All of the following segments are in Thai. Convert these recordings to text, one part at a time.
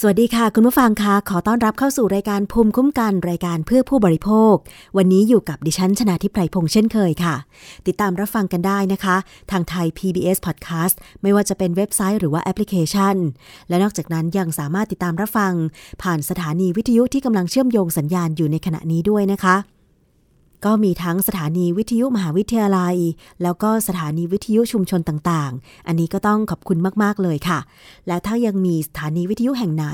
สวัสดีค่ะคุณผู้ฟังคะขอต้อนรับเข้าสู่รายการภูมิคุ้มกันรายการเพื่อผู้บริโภค วันนี้อยู่กับดิฉันชนาทิพไพรพงษ์เช่นเคยค่ะ ติดตามรับฟังกันได้นะคะ ทางไทย PBS Podcast ไม่ว่าจะเป็นเว็บไซต์หรือว่าแอปพลิเคชัน และนอกจากนั้นยังสามารถติดตามรับฟัง ผ่านสถานีวิทยุที่กำลังเชื่อมโยงสัญญาณอยู่ในขณะนี้ด้วยนะคะ ก็มีทั้งสถานีวิทยุมหาวิทยาลัย แล้วก็สถานีวิทยุชุมชนต่างๆ อันนี้ก็ต้องขอบคุณมากๆเลยค่ะ และถ้ายังมีสถานีวิทยุแห่งไหน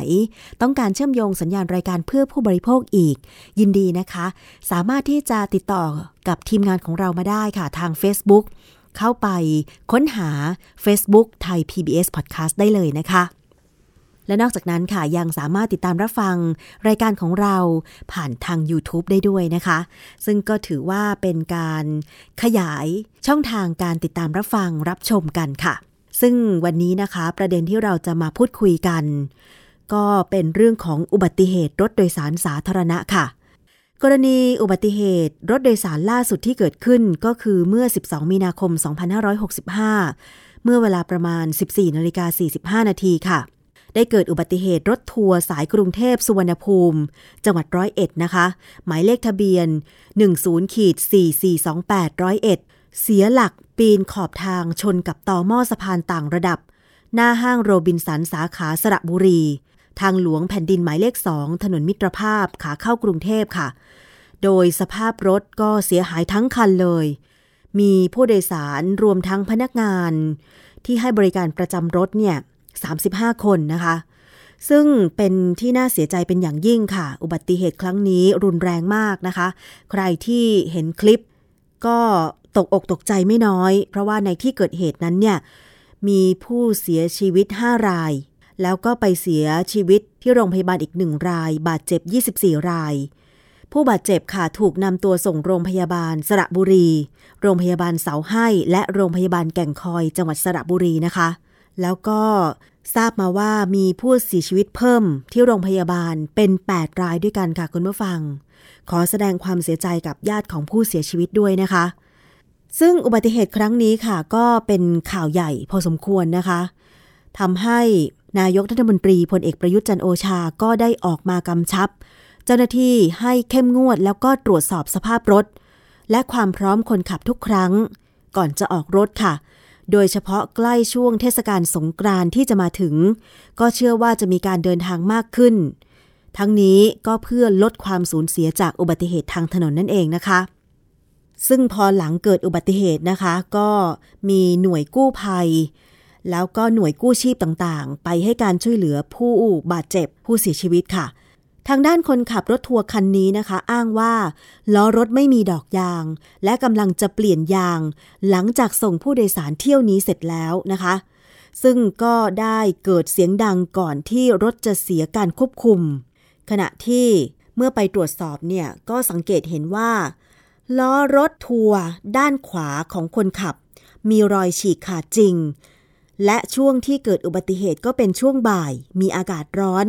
ต้องการเชื่อมโยงสัญญาณรายการเพื่อผู้บริโภคอีก ยินดีนะคะ สามารถที่จะติดต่อกับทีมงานของเรามาได้ค่ะทาง Facebook เข้าไปค้นหา Facebook ไทย PBS Podcast ได้เลยนะคะ และนอกจากนั้นค่ะยังสามารถติดตามรับฟังรายการของเราผ่านทาง YouTube ได้ด้วยนะคะ ซึ่งก็ถือว่าเป็นการขยายช่องทางการติดตามรับฟังรับชมกันค่ะ ซึ่งวันนี้นะคะประเด็นที่เราจะมาพูดคุยกัน ก็เป็นเรื่องของอุบัติเหตุรถโดยสารสาธารณะค่ะกรณีอุบัติเหตุรถโดยสารล่าสุดที่เกิดขึ้นก็คือเมื่อ 12 มีนาคม 2565 เมื่อเวลาประมาณ 14นาฬิกา45 นาทีค่ะ ได้เกิดอุบัติเหตุรถทัวร์สายกรุงเทพสุวรรณภูมิ จังหวัดร้อยเอ็ดนะคะ หมายเลขทะเบียน 10ขีด4428ร้อยเอ็ดเสียหลักปีนขอบทางชนกับต่อหม้อสะพานต่างระดับ หน้าห้างโรบินสันสาขาสระบุรี ทางหลวงแผ่นดินหมายเลขสองถนนมิตรภาพขาเข้ากรุงเทพค่ะ โดยสภาพรถก็เสียหายทั้งคันเลย มีผู้โดยสารรวมทั้งพนักงาน ที่ให้บริการประจำรถเนี่ย 35 คนนะคะ ซึ่งเป็นที่น่าเสียใจเป็นอย่างยิ่งค่ะ อุบัติเหตุครั้งนี้รุนแรงมากนะคะ ใครที่เห็นคลิปก็ตกอกตกใจไม่น้อย เพราะว่าในที่เกิดเหตุนั้นเนี่ยมีผู้เสียชีวิต 5 ราย แล้วก็ไปเสียชีวิตที่โรงพยาบาลอีกหนึ่งราย บาดเจ็บ 24 ราย ผู้บาดเจ็บค่ะถูกนำตัวส่งโรงพยาบาลสระบุรี โรงพยาบาลเสาให้ และโรงพยาบาลแก่งคอยจังหวัดสระบุรีนะคะ แล้วก็ทราบมาว่ามีผู้เสียชีวิตเพิ่มที่โรงพยาบาลเป็น 8 รายด้วยกันค่ะคุณผู้ฟัง ขอแสดงความเสียใจกับญาติของผู้เสียชีวิตด้วยนะคะ ซึ่งอุบัติเหตุครั้งนี้ค่ะ ก็เป็นข่าวใหญ่พอสมควรนะคะทำให้นายกรัฐมนตรีพลเอกประยุทธ์จันโอชาก็ได้ออกมากำชับ เจ้าหน้าที่ให้เข้มงวดแล้วก็ตรวจสอบสภาพรถ และความพร้อมคนขับทุกครั้ง ก่อนจะออกรถค่ะ โดยเฉพาะใกล้ช่วงเทศกาลสงกรานที่จะมาถึง ก็เชื่อว่าจะมีการเดินทางมากขึ้น ทั้งนี้ก็เพื่อลดความสูญเสียจากอุบัติเหตุทางถนนนั่นเองนะคะ ซึ่งพอหลังเกิดอุบัติเหตุนะคะ ก็มีหน่วยกู้ภัย แล้วก็หน่วยกู้ชีพต่างๆ ไปให้การช่วยเหลือผู้บาดเจ็บผู้เสียชีวิตค่ะ ทางด้านคนขับรถทัวร์คันนี้นะคะ อ้างว่าล้อรถไม่มีดอกยาง และกำลังจะเปลี่ยนยาง หลังจากส่งผู้โดยสารเที่ยวนี้เสร็จแล้วนะคะ ซึ่งก็ได้เกิดเสียงดังก่อนที่รถจะเสียการควบคุม ขณะที่เมื่อไปตรวจสอบเนี่ยก็สังเกตเห็นว่า ล้อรถทัวร์ด้านขวาของคนขับ มีรอยฉีกขาดจริง และช่วงที่เกิดอุบัติเหตุก็เป็นช่วงบ่าย มีอากาศร้อน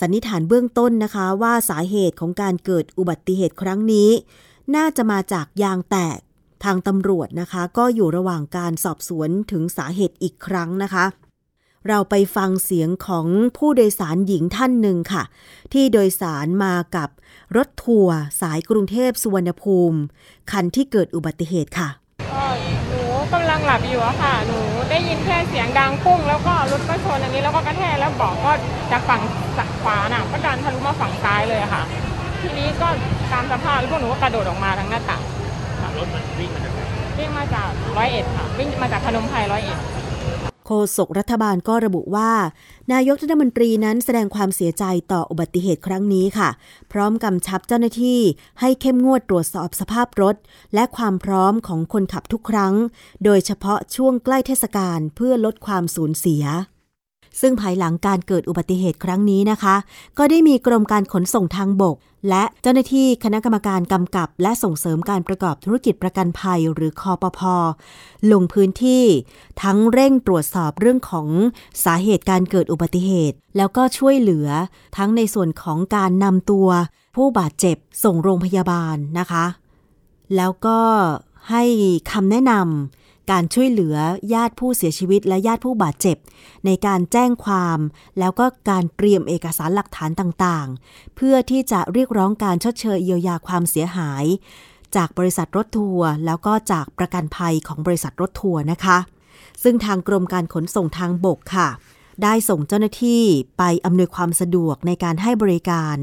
สันนิษฐานเบื้องต้นนะคะว่าสาเหตุของการเกิดอุบัติเหตุครั้งนี้ น่าจะมาจากยางแตกทางตำรวจนะคะ ก็อยู่ระหว่างการสอบสวนถึงสาเหตุอีกครั้งนะคะ เราไปฟังเสียงของผู้โดยสารหญิงท่านหนึ่งค่ะ ที่โดยสารมากับรถทัวร์สายกรุงเทพสุวรรณภูมิ คันที่เกิดอุบัติเหตุค่ะหนูกำลังหลับอยู่อะค่ะหนู ได้ยินแค่เสียงดังปุ้งแล้วก็รถก็ชนอันนี้แล้วก็กระแทกแล้วบอกก็จากฝั่งขวาน่ะก็ดันทะลุมาฝั่งซ้ายเลยค่ะ ทีนี้ก็ตามสภาพแล้วพวกหนูก็กระโดดออกมาทางหน้าต่างรถมันวิ่งมาจากวิ่งมาจากร้อยเอ็ดค่ะ วิ่งมาจากพนมไพรร้อยเอ็ด โฆษกรัฐบาลก็ระบุว่า นายกรัฐมนตรีนั้นแสดงความเสียใจต่ออุบัติเหตุครั้งนี้ค่ะ พร้อมกำชับเจ้าหน้าที่ให้เข้มงวดตรวจสอบสภาพรถ และความพร้อมของคนขับทุกครั้ง โดยเฉพาะช่วงใกล้เทศกาลเพื่อลดความสูญเสีย ซึ่งภายหลังการเกิดอุบัติเหตุครั้งนี้นะคะ ก็ได้มีกรมการขนส่งทางบก และเจ้าหน้าที่คณะกรรมการกำกับ และส่งเสริมการประกอบธุรกิจประกันภัยหรือคอปพอลงพื้นที่ ทั้งเร่งตรวจสอบเรื่องของสาเหตุการเกิดอุบัติเหตุ แล้วก็ช่วยเหลือ ทั้งในส่วนของการนำตัว ผู้บาดเจ็บส่งโรงพยาบาลนะคะ แล้วก็ให้คำแนะนำ การช่วยเหลือญาติผู้เสียชีวิตและญาติผู้บาดเจ็บ ในการแจ้งความ แล้วก็การเตรียมเอกสารหลักฐานต่างๆ เพื่อที่จะเรียกร้องการชดเชยเยียวยาความเสียหาย จากบริษัทรถทัวร์แล้วก็จากประกันภัยของบริษัทรถทัวร์นะคะ ซึ่งทางกรมการขนส่งทางบกค่ะ ได้ส่งเจ้าหน้าที่ไปอำนวยความสะดวกในการให้บริการ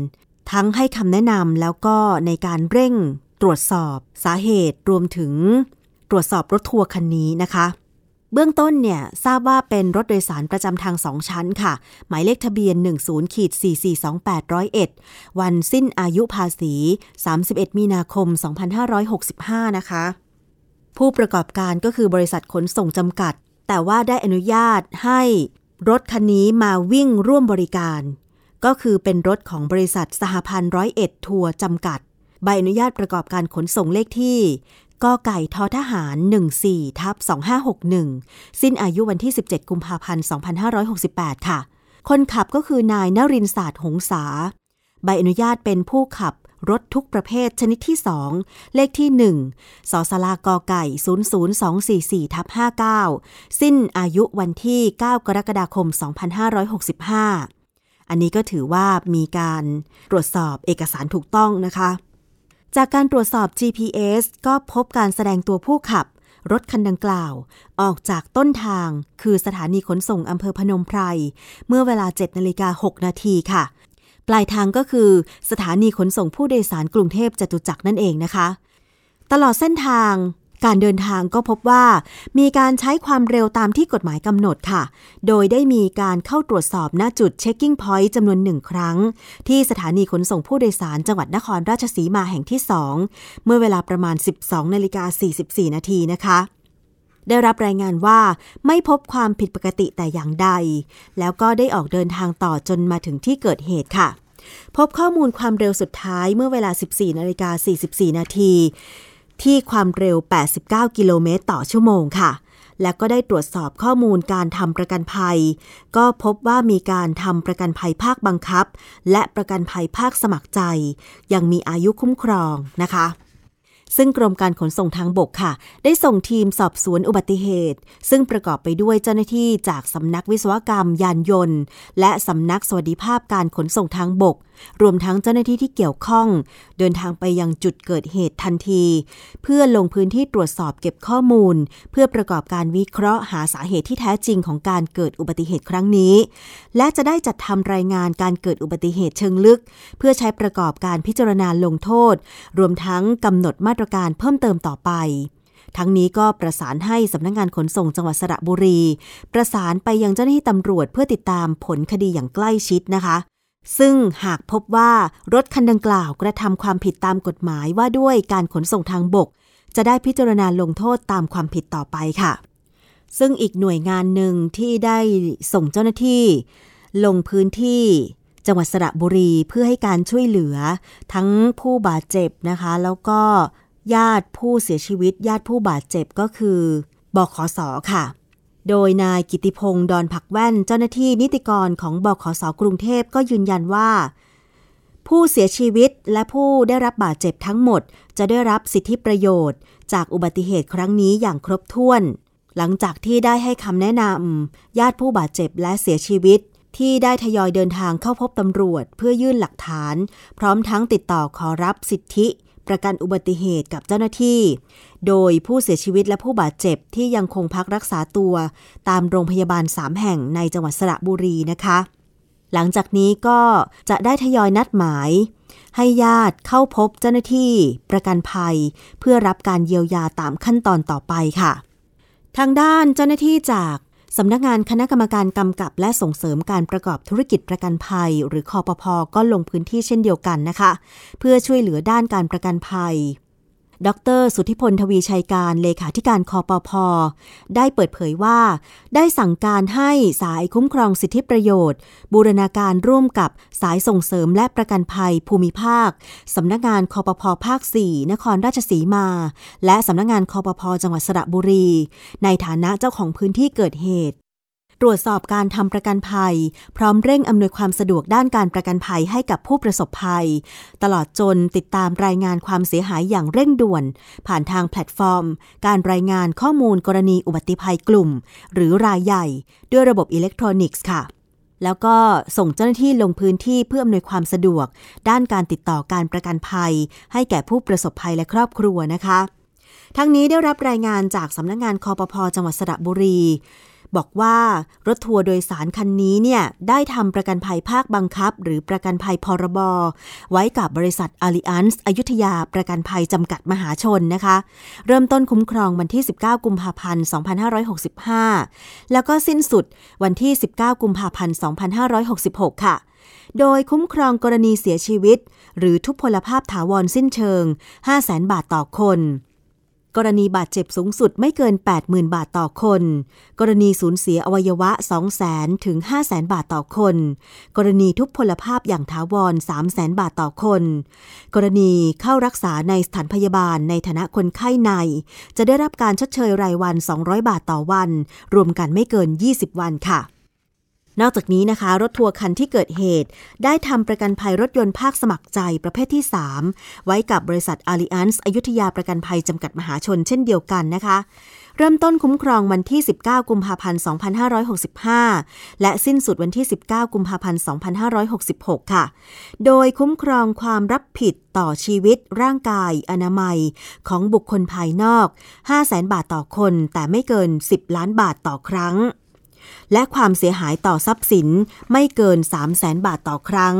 ทั้งให้คำแนะนำแล้วก็ในการเร่งตรวจสอบสาเหตุรวมถึง ตรวจสอบรถทัวร์คันนี้นะคะ เบื้องต้นเนี่ยทราบว่าเป็นรถโดยสารประจำทางสองชั้นค่ะ หมายเลขทะเบียน 10ขีด442801วันสิ้นอายุภาษี 31 มีนาคม 2565 นะคะ ผู้ประกอบการก็คือบริษัทขนส่งจำกัด แต่ว่าได้อนุญาตให้รถคันนี้มาวิ่งร่วมบริการ ก็คือเป็นรถของบริษัทสหพันธ์ร้อยเอ็ดทัวร์จำกัด ใบอนุญาตประกอบการขนส่งเลขที่ กไก่ทอทหาร 14ทับ2561 สิ้นอายุวันที่ 17 กุมภาพันธ์ 2568 ค่ะ คนขับก็คือนายนรินศาสตร์หงษา ใบอนุญาตเป็นผู้ขับรถทุกประเภทชนิดที่ 2 เลขที่ 1สสลากไก่ 00244ทับ59 สิ้นอายุวันที่ 9 กรกฎาคม 2565 อันนี้ก็ถือว่ามีการตรวจสอบเอกสารถูกต้องนะคะ จากการตรวจสอบ GPS ก็พบการแสดงตัวผู้ขับ รถคันดังกล่าว ออกจากต้นทาง คือสถานีขนส่งอำเภอพนมไพร เมื่อเวลา7นาฬิกา6นาทีค่ะ ปลายทางก็คือ สถานีขนส่งผู้โดยสารกรุงเทพจตุจักรนั่นเองนะคะ ตลอดเส้นทาง การเดินทางก็พบว่า มีการใช้ความเร็วตามที่กฎหมายกำหนดค่ะ โดยได้มีการเข้าตรวจสอบณจุดเช็คกิ้งพอยต์จำนวนหนึ่งครั้ง ที่สถานีขนส่งผู้โดยสารจังหวัดนครราชสีมาแห่งที่ 2 เมื่อเวลาประมาณ 12นาฬิกา44 นาทีนะคะได้รับรายงานว่าไม่พบความผิดปกติแต่อย่างใด แล้วก็ได้ออกเดินทางต่อจนมาถึงที่เกิดเหตุค่ะ พบข้อมูลความเร็วสุดท้ายเมื่อเวลา 14นาฬิกา44 นาที ที่ความเร็ว 89 กิโลเมตรต่อชั่วโมงค่ะ และก็ได้ตรวจสอบข้อมูลการทำประกันภัย ก็พบว่ามีการทำประกันภัยภาคบังคับ และประกันภัยภาคสมัครใจ ยังมีอายุคุ้มครองนะคะซึ่งกรมการขนส่งทางบกค่ะ ได้ส่งทีมสอบสวนอุบัติเหตุ ซึ่งประกอบไปด้วยเจ้าหน้าที่จากสำนักวิศวกรรมยานยนต์ และสำนักสวัสดิภาพการขนส่งทางบก รวมทั้งเจ้าหน้าที่ที่เกี่ยวข้อง เดินทางไปยังจุดเกิดเหตุทันที เพื่อลงพื้นที่ตรวจสอบเก็บข้อมูล เพื่อประกอบการวิเคราะห์หาสาเหตุที่แท้จริงของการเกิดอุบัติเหตุครั้งนี้ และจะได้จัดทำรายงานการเกิดอุบัติเหตุเชิงลึก เพื่อใช้ประกอบการพิจารณาลงโทษ รวมทั้งกำหนดมาตรการเพิ่มเติมต่อไปทั้งนี้ก็ประสานให้สำนักงงานขนส่งจังหวัดสระบุรี ประสานไปยังเจ้าหน้าที่ตำรวจเพื่อติดตามผลคดีอย่างใกล้ชิดนะคะ ซึ่งหากพบว่ารถคันดังกล่าวกระทำความผิดตามกฎหมายว่าด้วยการขนส่งทางบก จะได้พิจารณาลงโทษตามความผิดต่อไปค่ะ ซึ่งอีกหน่วยงานหนึ่งที่ได้ส่งเจ้าหน้าที่ ลงพื้นที่จังหวัดสระบุรีเพื่อให้การช่วยเหลือ ทั้งผู้บาดเจ็บนะคะ แล้วก็ญาติผู้เสียชีวิต ญาติผู้บาดเจ็บก็คือ บขสค่ะ โดยนายกิติพงศ์ดอนผักแว่นเจ้าหน้าที่นิติกรของบขสกรุงเทพก็ยืนยันว่า ผู้เสียชีวิตและผู้ได้รับบาดเจ็บทั้งหมด จะได้รับสิทธิประโยชน์ จากอุบัติเหตุครั้งนี้อย่างครบถ้วน หลังจากที่ได้ให้คำแนะนำญาติผู้บาดเจ็บและเสียชีวิตที่ได้ทยอยเดินทางเข้าพบตำรวจเพื่อยื่นหลักฐาน พร้อมทั้งติดต่อขอรับสิทธิ ประกันอุบัติเหตุกับเจ้าหน้าที่ โดยผู้เสียชีวิตและผู้บาดเจ็บที่ยังคงพักรักษาตัว ตามโรงพยาบาล 3 แห่งในจังหวัดสระบุรีนะคะ หลังจากนี้ก็จะได้ทยอยนัดหมาย ให้ญาติเข้าพบเจ้าหน้าที่ ประกันภัย เพื่อรับการเยียวยาตามขั้นตอนต่อไปค่ะทางด้านเจ้าหน้าที่จาก สำนักงานคณะกรรมการกำกับและส่งเสริมการประกอบธุรกิจประกันภัย หรือคอปพก็ลงพื้นที่เช่นเดียวกันนะคะ เพื่อช่วยเหลือด้านการประกันภัย ดร สุทธิพลทวีชัยการเลขาธิการคอปพอได้เปิดเผยว่า ได้สั่งการให้สายคุ้มครองสิทธิประโยชน์ บูรณาการร่วมกับสายส่งเสริมและประกันภัยภูมิภาค สำนักงานคอปพอภาค 4 นครราชสีมา และสำนักงานคอปพอจังหวัดสระบุรี ในฐานะเจ้าของพื้นที่เกิดเหตุ ตรวจสอบการทำประกันภัย พร้อมเร่งอำนวยความสะดวกด้านการประกันภัยให้กับผู้ประสบภัย ตลอดจนติดตามรายงานความเสียหายอย่างเร่งด่วน ผ่านทางแพลตฟอร์ม การรายงานข้อมูลกรณีอุบัติภัยกลุ่ม หรือรายใหญ่ ด้วยระบบอิเล็กทรอนิกส์ค่ะแล้วก็ส่งเจ้าหน้าที่ลงพื้นที่เพื่ออำนวยความสะดวก ด้านการติดต่อการประกันภัย ให้แก่ผู้ประสบภัยและครอบครัวนะคะ ทั้งนี้ได้รับรายงานจากสำนักงงานคอปพอจังหวัดสระบุรี บอกว่ารถทัวร์โดยสารคันนี้เนี่ยได้ทำประกันภัยภาคบังคับ หรือประกันภัยพ.ร.บ.ไว้กับบริษัทอาริอันส์อยุธยาประกันภัยจำกัดมหาชนนะคะ เริ่มต้นคุ้มครองวันที่ 19 กุมภาพันธ์ 2565 แล้วก็สิ้นสุดวันที่ 19 กุมภาพันธ์ 2566 ค่ะโดยคุ้มครองกรณีเสียชีวิต หรือทุพพลภาพถาวรสิ้นเชิง 500,000บาทต่อคน กรณีบาดเจ็บสูงสุดไม่เกิน 80,000 บาทต่อคน กรณีสูญเสียอวัยวะ 200,000ถึง500,000 บาทต่อคน กรณีทุพพลภาพอย่างถาวร 300,000 บาทต่อคน กรณีเข้ารักษาในสถานพยาบาลในฐานะคนไข้ใน จะได้รับการชดเชยรายวัน 200 บาทต่อวัน รวมกันไม่เกิน 20 วันค่ะ นอกจากนี้นะคะ รถทัวร์คันที่เกิดเหตุ ได้ทำประกันภัยรถยนต์ภาคสมัครใจประเภทที่ 3 ไว้กับบริษัทอาริอันส์อยุธยาประกันภัยจำกัดมหาชนเช่นเดียวกันนะคะ เริ่มต้นคุ้มครองวันที่ 19 กุมภาพันธ์ 2565 และสิ้นสุดวันที่ 19 กุมภาพันธ์ 2566 ค่ะ โดยคุ้มครองความรับผิดต่อชีวิต ร่างกาย อนามัย ของบุคคลภายนอก 500,000 บาทต่อคน แต่ไม่เกิน 10 ล้านบาทต่อครั้ง และความเสียหายต่อทรัพย์สินไม่เกิน 3 0 0แสนบาทต่อครั้ง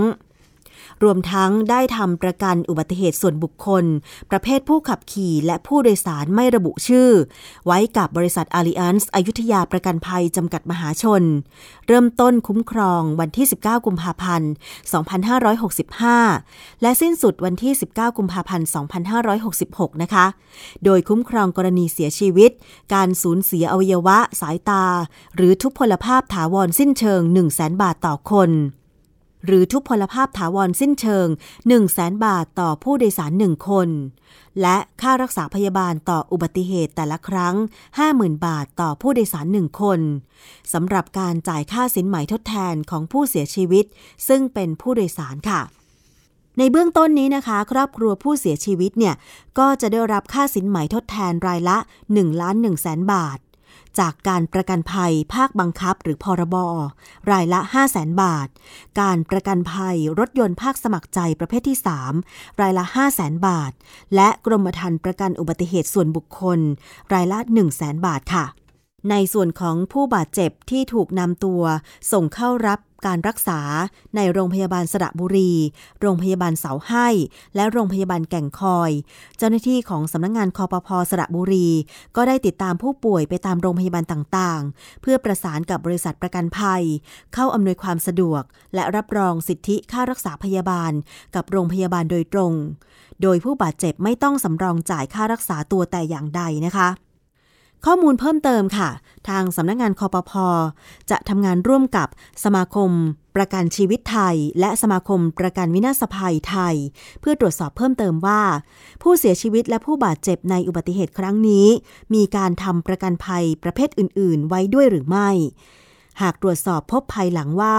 รวมทั้งได้ทำประกันอุบัติเหตุส่วนบุคคล ประเภทผู้ขับขี่และผู้โดยสารไม่ระบุชื่อ ไว้กับบริษัทอาริอันส์อยุธยาประกันภัยจำกัดมหาชน เริ่มต้นคุ้มครองวันที่ 19 กุมภาพันธ์ 2565 และสิ้นสุดวันที่ 19 กุมภาพันธ์ 2566 นะคะ โดยคุ้มครองกรณีเสียชีวิต การสูญเสียอวัยวะ สายตา หรือทุพพลภาพถาวรสิ้นเชิง 1 0 0 0 0แบาทต่อคน หรือทุพพลภาพถาวรสิ้นเชิง 1 0 0 0 0แสนบาทต่อผู้โดยสารหนึ่งคน และค่ารักษาพยาบาลต่ออุบัติเหตุแต่ละครั้ง 50,000 บาทต่อผู้โดยสารหนึ่งคนสำหรับการจ่ายค่าสินไหมทดแทนของผู้เสียชีวิต ซึ่งเป็นผู้โดยสารค่ะ ในเบื้องต้นนี้นะคะ ครอบครัวผู้เสียชีวิตเนี่ยก็จะได้รับค่าสินไหมทดแทนรายละ1ล้าน1แสนบาท จากการประกันภัยภาคบังคับหรือพรบรายละ 5 0 0แสนบาท การประกันภัยรถยนต์ภาคสมัครใจประเภทที่ 3 รายละ 5 0 0แสนบาท และกรมธรรม์ประกันอุบัติเหตุส่วนบุคคล รายละ 1 0 0 0 0แสนบาทค่ะ ในส่วนของผู้บาดเจ็บที่ถูกนำตัว ส่งเข้ารับการรักษาในโรงพยาบาลสระบุรี โรงพยาบาลเสาให้ และโรงพยาบาลแก่งคอย เจ้าหน้าที่ของสำนักงงานคอปพสระบุรี ก็ได้ติดตามผู้ป่วยไปตามโรงพยาบาลต่างๆ เพื่อประสานกับบริษัทประกันภัย เข้าอำนวยความสะดวก และรับรองสิทธิค่ารักษาพยาบาล กับโรงพยาบาลโดยตรง โดยผู้บาดเจ็บไม่ต้องสำรองจ่ายค่ารักษาตัวแต่อย่างใดนะคะ ข้อมูลเพิ่มเติมค่ะ ทางสำนักงงานคอปพอจะทำงานร่วมกับสมาคม ประกันชีวิตไทย และสมาคมประกันวินาศภัยไทย เพื่อตรวจสอบเพิ่มเติมว่า ผู้เสียชีวิตและผู้บาดเจ็บในอุบัติเหตุครั้งนี้ มีการทำประกันภัยประเภทอื่น ๆ ไว้ด้วยหรือไม่ หากตรวจสอบพบภายหลังว่า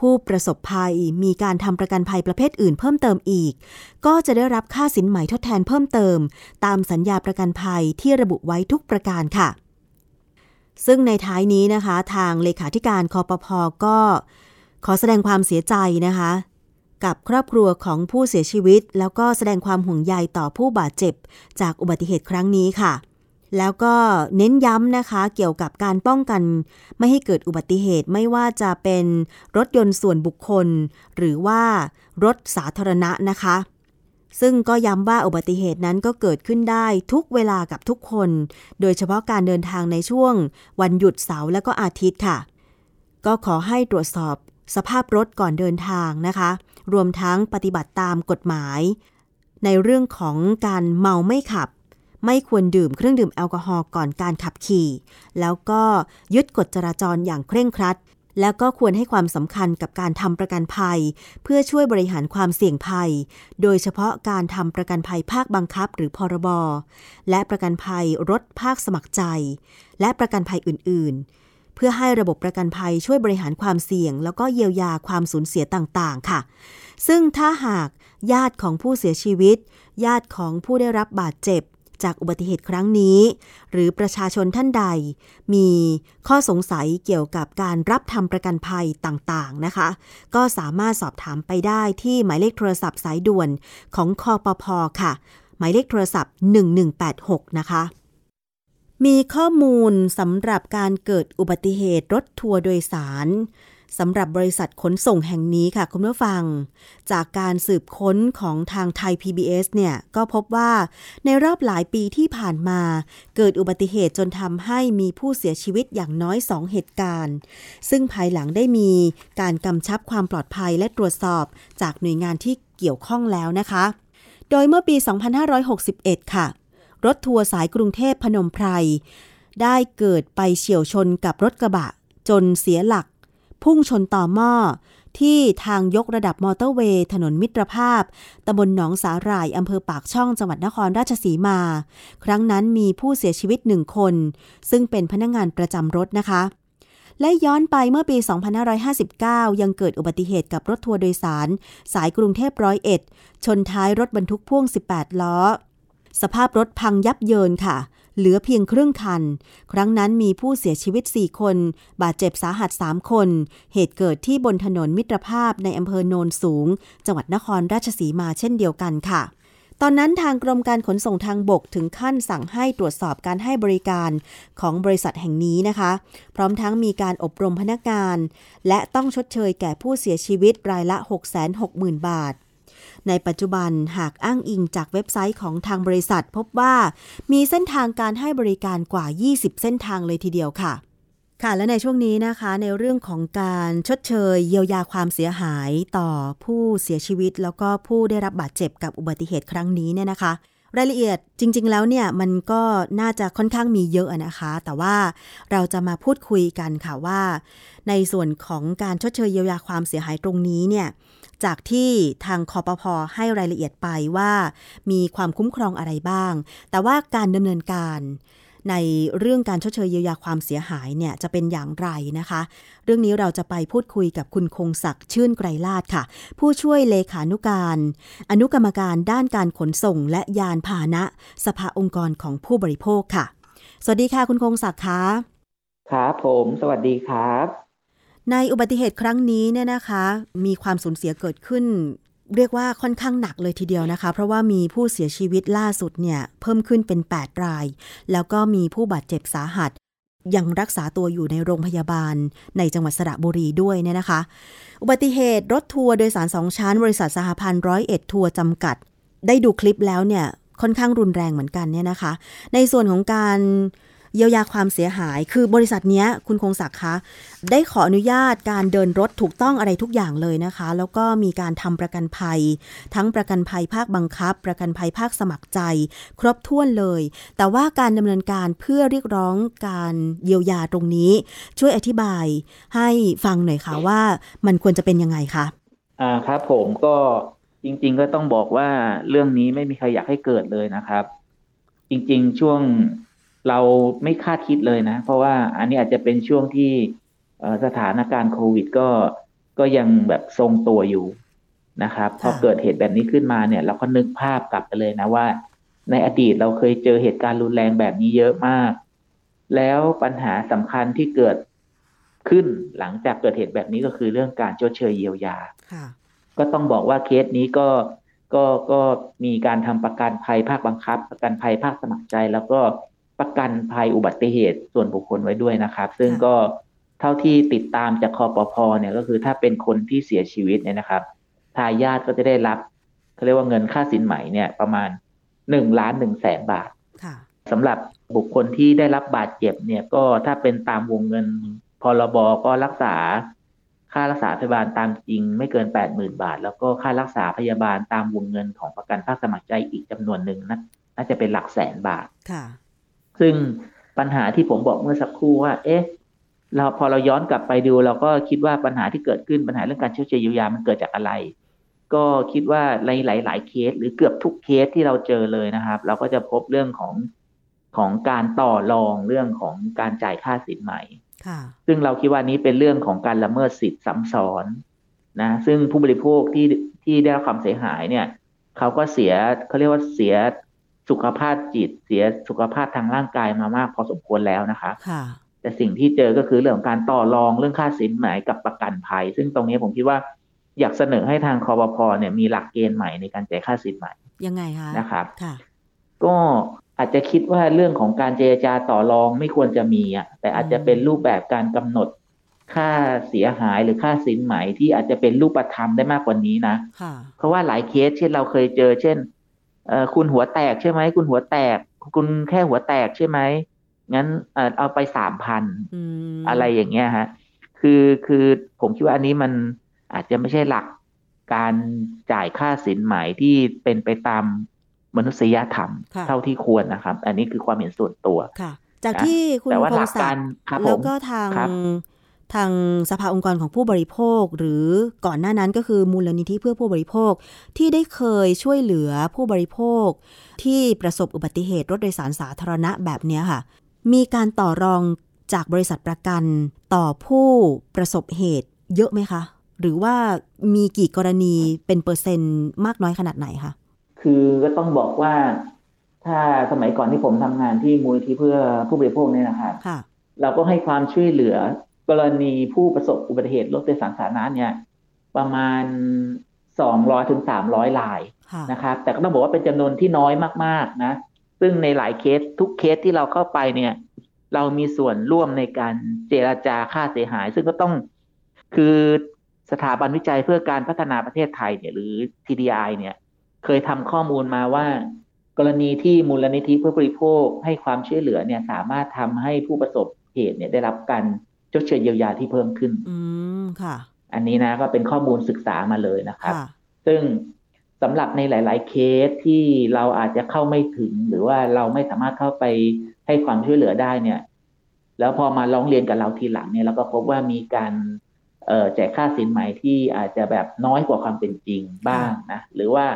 ผู้ประสบภัยมีการทำประกันภัยประเภทอื่นเพิ่มเติมอีก ก็จะได้รับค่าสินไหมทดแทนเพิ่มเติม ตามสัญญาประกันภัยที่ระบุไว้ทุกประการค่ะ ซึ่งในท้ายนี้นะคะ ทางเลขาธิการคอปพอก็ขอแสดงความเสียใจนะคะ กับครอบครัวของผู้เสียชีวิต แล้วก็แสดงความห่วงใยต่อผู้บาดเจ็บ จากอุบัติเหตุครั้งนี้ค่ะ แล้วก็เน้นย้ำนะคะ เกี่ยวกับการป้องกัน ไม่ให้เกิดอุบัติเหตุไม่ว่าจะเป็นรถยนต์ส่วนบุคคล หรือว่ารถสาธารณะนะคะ ซึ่งก็ย้ำว่าอุบัติเหตุนั้นก็เกิดขึ้นได้ทุกเวลากับทุกคน โดยเฉพาะการเดินทางในช่วง วันหยุดเสาร์และก็อาทิตย์ค่ะ ก็ขอให้ตรวจสอบสภาพรถก่อนเดินทางนะคะ รวมทั้งปฏิบัติตามกฎหมาย ในเรื่องของการเมาไม่ขับ ไม่ควรดื่มเครื่องดื่มแอลกอฮอล์ก่อนการขับขี่ แล้วก็ยึดกฎจราจรอย่างเคร่งครัด แล้วก็ควรให้ความสำคัญกับการทำประกันภัย เพื่อช่วยบริหารความเสี่ยงภัย โดยเฉพาะการทำประกันภัยภาคบังคับหรือพรบและประกันภัยรถภาคสมัครใจ และประกันภัยอื่น ๆ เพื่อให้ระบบประกันภัยช่วยบริหารความเสี่ยง แล้วก็เยียวยาความสูญเสียต่าง ๆ ค่ะ ซึ่งถ้าหากญาติของผู้เสียชีวิต ญาติของผู้ได้รับบาดเจ็บ จากอุบัติเหตุครั้งนี้ หรือประชาชนท่านใด มีข้อสงสัยเกี่ยวกับการรับทำประกันภัยต่างๆนะคะ ก็สามารถสอบถามไปได้ที่หมายเลขโทรศัพท์สายด่วนของคอปพค่ะ หมายเลขโทรศัพท์ 1186 นะคะมีข้อมูลสำหรับการเกิดอุบัติเหตุรถทัวร์โดยสาร สำหรับบริษัทขนส่งแห่งนี้ค่ะคุณผู้ฟัง จากการสืบค้นของทางไทย PBS เนี่ยก็พบว่าในรอบหลายปีที่ผ่านมา เกิดอุบัติเหตุจนทำให้มีผู้เสียชีวิตอย่างน้อย 2 เหตุการณ์ ซึ่งภายหลังได้มีการกำชับความปลอดภัยและตรวจสอบจากหน่วยงานที่เกี่ยวข้องแล้วนะคะ โดยเมื่อปี 2561 ค่ะ รถทัวร์สายกรุงเทพพนมไพรได้เกิดไปเฉียวชนกับรถกระบะ จนเสียหลัก พุ่งชนต่อหม้อ ที่ทางยกระดับมอเตอร์เวย์ถนนมิตรภาพ ตำบลหนองสาหร่าย อำเภอปากช่องจังหวัดนครราชสีมา ครั้งนั้นมีผู้เสียชีวิตหนึ่งคน ซึ่งเป็นพนักงงานประจำรถนะคะ และย้อนไปเมื่อปี 2559 ยังเกิดอุบัติเหตุกับรถทัวร์โดยสาร สายกรุงเทพร้อยเอ็ดชนท้ายรถบรรทุกพ่วง 18 ล้อ สภาพรถพังยับเยินค่ะ เหลือเพียงครึ่งคัน ครั้งนั้นมีผู้เสียชีวิต 4 คน บาดเจ็บสาหัส 3 คน เหตุเกิดที่บนถนนมิตรภาพในอำเภอโนนสูง จังหวัดนครราชสีมาเช่นเดียวกันค่ะตอนนั้นทางกรมการขนส่งทางบกถึงขั้นสั่งให้ตรวจสอบการให้บริการของบริษัทแห่งนี้นะคะ พร้อมทั้งมีการอบรมพนักงาน และต้องชดเชยแก่ผู้เสียชีวิตรายละ 660,000 บาท ในปัจจุบันหากอ้างอิงจากเว็บไซต์ของทางบริษัท พบว่ามีเส้นทางการให้บริการกว่า 20 เส้นทางเลยทีเดียวค่ะค่ะและในช่วงนี้นะคะในเรื่องของการชดเชย เยียวยาความเสียหายต่อผู้เสียชีวิต แล้วก็ผู้ได้รับบาดเจ็บกับอุบัติเหตุครั้งนี้เนี่ยนะคะ รายละเอียดจริง ๆ แล้วเนี่ยมันก็น่าจะค่อนข้างมีเยอะนะคะ แต่ว่าเราจะมาพูดคุยกันค่ะว่า ในส่วนของการชดเชยเยียวยาความเสียหายตรงนี้เนี่ย จากที่ทางคอปพอให้รายละเอียดไปว่ามีความคุ้มครองอะไรบ้าง แต่ว่าการดำเนินการในเรื่องการชดเชยเยียวยาความเสียหายเนี่ยจะเป็นอย่างไรนะคะ เรื่องนี้เราจะไปพูดคุยกับคุณคงศักดิ์ชื่นไกรลาดค่ะ ผู้ช่วยเลขานุการ อนุกรรมการด้านการขนส่งและยานพาหนะ สภาองค์กรของผู้บริโภคค่ะ สวัสดีค่ะคุณคงศักดิ์คะครับผม สวัสดีครับ ในอุบัติเหตุครั้งนี้เนี่ยนะคะ มีความสูญเสียเกิดขึ้น เรียกว่าค่อนข้างหนักเลยทีเดียวนะคะ เพราะว่ามีผู้เสียชีวิตล่าสุดเนี่ยเพิ่มขึ้นเป็น 8 ราย แล้วก็มีผู้บาดเจ็บสาหัส ยังรักษาตัวอยู่ในโรงพยาบาล ในจังหวัดสระบุรีด้วยเนี่ยนะคะ อุบัติเหตุรถทัวร์โดยสารสองชั้น บริษัทสหพันธ์ร้อยเอ็ดทัวร์จำกัด ได้ดูคลิปแล้วเนี่ยค่อนข้างรุนแรงเหมือนกันเนี่ยนะคะ ในส่วนของการ เยียวยาความเสียหาย คือบริษัทนี้คุณคงศักดิ์คะ ได้ขออนุญาตการเดินรถถูกต้องอะไรทุกอย่างเลยนะคะ แล้วก็มีการทำประกันภัย ทั้งประกันภัยภาคบังคับ ประกันภัยภาคสมัครใจ ครบถ้วนเลย แต่ว่าการดำเนินการเพื่อเรียกร้องการเยียวยาตรงนี้ ช่วยอธิบายให้ฟังหน่อยค่ะว่ามันควรจะเป็นยังไงคะอ่าครับผมก็จริง ๆ ก็ต้องบอกว่าเรื่องนี้ไม่มีใครอยากให้เกิดเลยนะครับ จริง ๆ ช่วง เราไม่คาดคิดเลยนะ เพราะว่าอันนี้อาจจะเป็นช่วงที่สถานการณ์โควิดก็ก็ยังแบบทรงตัวอยู่นะครับพอเกิดเหตุแบบนี้ขึ้นมาเนี่ย เราก็นึกภาพกลับไปเลยนะว่า ในอดีตเราเคยเจอเหตุการณ์รุนแรงแบบนี้เยอะมาก แล้วปัญหาสำคัญที่เกิดขึ้นหลังจากเกิดเหตุแบบนี้ก็คือเรื่องการชดเชยเยียวยาก็ต้องบอกว่าเคสนี้ก็ก็ก็มีการทำประกันภัยภาคบังคับ ประกันภัยภาคสมัครใจ แล้วก็ ประกันภัยอุบัติเหตุส่วนบุคคลไว้ด้วยนะครับ ซึ่งก็เท่าที่ติดตามจากคอปพอเนี่ยก็คือถ้าเป็นคนที่เสียชีวิตเนี่ยนะครับทายาทก็จะได้รับเขาเรียกว่าเงินค่าสินไหมเนี่ยประมาณหนึ่งล้านหนึ่งแสนบาทสำหรับบุคคลที่ได้รับบาดเจ็บเนี่ยก็ถ้าเป็นตามวงเงินพรบก็รักษา ค่ารักษาพยาบาลตามจริงไม่เกินแปดหมื่นบาท แล้วก็ค่ารักษาพยาบาลตามวงเงินของประกันภาคสมัครใจอีกจำนวนหนึ่งนะน่าจะเป็นหลักแสนบาทค่ะ ซึ่งปัญหาที่ผมบอกเมื่อสักครู่ว่า เอ๊ะ เราพอเราย้อนกลับไปดูเราก็คิดว่าปัญหาที่เกิดขึ้นปัญหาเรื่องการชดเชยเยียวยามันเกิดจากอะไร ก็คิดว่าในหลาย ๆ เคส หรือเกือบทุกเคสที่เราเจอเลยนะครับ เราก็จะพบเรื่องของของการต่อรองเรื่องของการจ่ายค่าสินใหม่ค่ะซึ่งเราคิดว่านี้เป็นเรื่องของการละเมิดสิทธิ์ซ้ำซ้อนนะซึ่งผู้บริโภคที่ที่ได้รับความเสียหายเนี่ย เขาก็เสียเขาเรียกว่าเสีย สุขภาพจิตเสียสุขภาพทางร่างกายมามากพอสมควรแล้วนะคะค่ะแต่สิ่งที่เจอก็คือเรื่องของการต่อรองเรื่องค่าสินไหมกับประกันภัย ซึ่งตรงนี้ผมคิดว่าอยากเสนอให้ทางคอปพเนี่ยมีหลักเกณฑ์ใหม่ในการจ่ายค่าสินไหมยังไงคะนะครับค่ะ ก็อาจจะคิดว่าเรื่องของการเจรจาต่อรองไม่ควรจะมีอะแต่อาจจะเป็นรูปแบบการกำหนดค่าเสียหายหรือค่าสินไหมที่อาจจะเป็นรูปธรรมได้มากกว่านี้นะค่ะเพราะว่าหลายเคสเช่นเราเคยเจอ เช่น เออคุณหัวแตกใช่ไหมคุณหัวแตก คุณแค่หัวแตกใช่ไหมงั้นเออเอาไปสามพันอืมอะไรอย่างเงี้ยฮะคือคือผมคิดว่าอันนี้มันอาจจะไม่ใช่หลักการจ่ายค่าสินไหมที่เป็นไปตามมนุษยธรรมค่ะเท่าที่ควรนะครับ อันนี้คือความเห็นส่วนตัว ค่ะ จากนะที่คุณแต่ว่าพหงลักศักากรดิ์ครับผแล้วมก็ทางครับ ทางสภาองค์กรของผู้บริโภค หรือก่อนหน้านั้นก็คือมูลนิธิเพื่อผู้บริโภค ที่ได้เคยช่วยเหลือผู้บริโภค ที่ประสบอุบัติเหตุรถโดยสารสาธารณะแบบเนี้ยค่ะ มีการต่อรองจากบริษัทประกันต่อผู้ประสบเหตุเยอะไหมคะ หรือว่ามีกี่กรณีเป็นเปอร์เซ็นต์มากน้อยขนาดไหนคะคือก็ต้องบอกว่าถ้าสมัยก่อนที่ผมทำงานที่มูลนิธิเพื่อผู้บริโภคเนี่ยนะครับค่ะเราก็ให้ความช่วยเหลือ กรณีผู้ประสบอุบัติเหตุรถโดยสารสาธารณะเนี่ยประมาณสองร้อยถึงสามร้อยรายค่ะนะครับ แต่ก็ต้องบอกว่าเป็นจำนวนที่น้อยมากๆนะ ซึ่งในหลายเคสทุกเคสที่เราเข้าไปเนี่ย เรามีส่วนร่วมในการเจราจาค่าเสียหาย ซึ่งก็ต้องคือสถาบันวิจัยเพื่อการพัฒนาประเทศไทยเนี่ยหรือ TDI เนี่ย เคยทำข้อมูลมาว่า กรณีที่มูลนิธิเพื่อบริโภคให้ความช่วยเหลือเนี่ยสามารถทำให้ผู้ประสบเหตุเนี่ยได้รับการ ชดเชยเยียวยาที่เพิ่มขึ้น อืมค่ะ อันนี้นะก็เป็นข้อมูลศึกษามาเลยนะครับค่ะซึ่งสำหรับในหลาย ๆ เคสที่เราอาจจะเข้าไม่ถึง หรือว่าเราไม่สามารถเข้าไปให้ความช่วยเหลือได้เนี่ย แล้วพอมาร้องเรียนกับเราทีหลังเนี่ยเราก็พบว่ามีการเอ่อแจกค่าสินไหมที่อาจจะแบบน้อยกว่าความเป็นจริงบ้างนะหรือว่า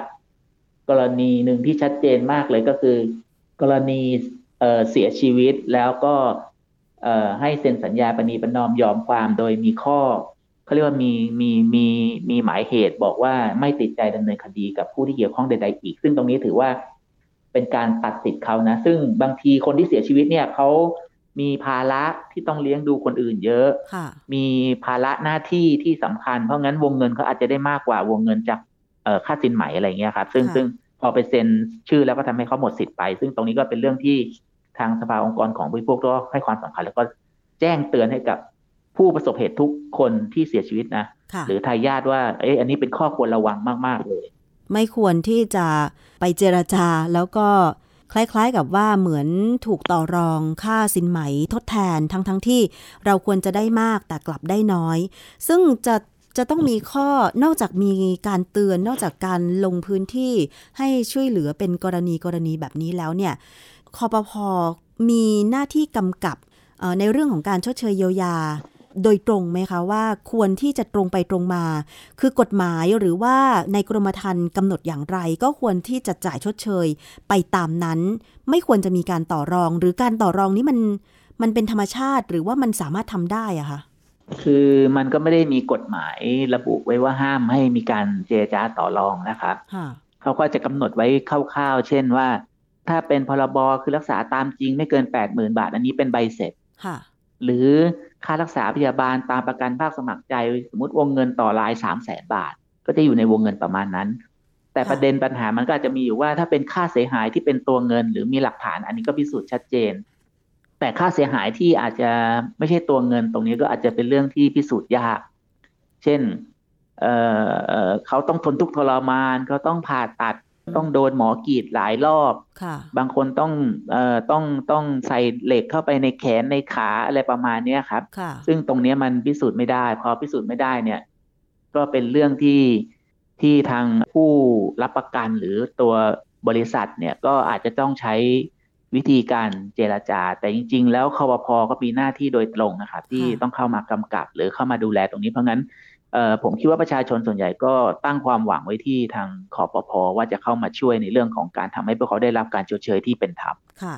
กรณีหนึ่งที่ชัดเจนมากเลยก็คือ กรณีเอ่อเสียชีวิตแล้วก็เอ่อ ให้เซ็นสัญญาปณีประนอมยอมความโดยมีข้อเขาเรียกว่ามีมีมีมีหมายเหตุบอกว่าไม่ติดใจดำเนินคดีกับผู้ที่เกี่ยวข้องใด ๆ อีก ซึ่งตรงนี้ถือว่าเป็นการตัดสิทธิ์เขานะ ซึ่งบางทีคนที่เสียชีวิตเนี่ยเขามีภาระที่ต้องเลี้ยงดูคนอื่นเยอะค่ะมีภาระหน้าที่ที่สำคัญ เพราะงั้นวงเงินเขาอาจจะได้มากกว่าวงเงินจากเอ่อค่าสินไหมอะไรเงี้ยครับ ซึ่งค่ะซึ่งพอไปเซ็นชื่อแล้วก็ทำให้เขาหมดสิทธิ์ไป ซึ่งตรงนี้ก็เป็นเรื่องที่ ทางสภาองค์กรของบริโภคก็ให้ความสำคัญ แล้วก็แจ้งเตือนให้กับผู้ประสบเหตุทุกคนที่เสียชีวิตนะค่ะหรือทายาทว่าเอ๊ะอันนี้เป็นข้อควรระวังมาก ๆ เลย ไม่ควรที่จะไปเจรจาแล้วก็คล้าย ๆ กับว่าเหมือนถูกต่อรองค่าสินไหมทดแทนทั้งๆทที่เราควรจะได้มากแต่กลับได้น้อย ซึ่งจะจะต้องมีข้อนอกจากมีการเตือนนอกจากการลงพื้นที่ให้ช่วยเหลือเป็นกรณีกรณีแบบนี้แล้วเนี่ย คอปพอมีหน้าที่กำกับเอ่อในเรื่องของการชดเชยเยียวยา โดยตรงไหมคะว่าควรที่จะตรงไปตรงมา คือกฎหมายหรือว่าในกรมธรรม์กำหนดอย่างไร ก็ควรที่จะจ่ายชดเชยไปตามนั้น ไม่ควรจะมีการต่อรอง หรือการต่อรองนี้มันมันเป็นธรรมชาติหรือว่ามันสามารถทำได้อะคะคือมันก็ไม่ได้มีกฎหมายระบุไว้ว่าห้ามให้มีการเจรจาต่อรองนะครับค่ะเขาก็จะกำหนดไว้คร่าวๆ เช่นว่า ถ้าเป็นพรบคือรักษาตามจริงไม่เกินแปดหมื่นบาท อันนี้เป็นใบเสร็จค่ะหรือค่ารักษาพยาบาลตามประกันภาคสมัครใจ สมมติวงเงินต่อรายสามแสนบาท ก็จะอยู่ในวงเงินประมาณนั้น แต่ค่ะประเด็นปัญหามันก็อาจจะมีอยู่ว่าถ้าเป็นค่าเสียหายที่เป็นตัวเงิน หรือมีหลักฐาน อันนี้ก็พิสูจน์ชัดเจน แต่ค่าเสียหายที่อาจจะไม่ใช่ตัวเงินตรงนี้ก็อาจจะเป็นเรื่องที่พิสูจน์ยาก เช่นเอ่อเอ่อเขาต้องทนทุกข์ทรมานเขาต้องผ่าตัด ต้องโดนหมอกรีดหลายรอบค่ะบางคนต้องเอ่อต้องต้องใส่เหล็กเข้าไปในแขนในขาอะไรประมาณเนี้ยครับค่ะซึ่งตรงเนี้ยมันพิสูจน์ไม่ได้ พอพิสูจน์ไม่ได้เนี่ย ก็เป็นเรื่องที่ที่ทางผู้รับประกันหรือตัวบริษัทเนี่ยก็อาจจะต้องใช้วิธีการเจรจา แต่จริง ๆ แล้วคอปพก็มีหน้าที่โดยตรงนะครับ ที่ต้องเข้ามากำกับ หรือเข้ามาดูแลตรงนี้เพราะงั้น ผมคิดว่าประชาชนส่วนใหญ่ก็ตั้งความหวังไว้ที่ทางคอปพว่าจะเข้ามาช่วยในเรื่องของการทำให้พวกเขาได้รับการชดเชยที่เป็นธรรมค่ะ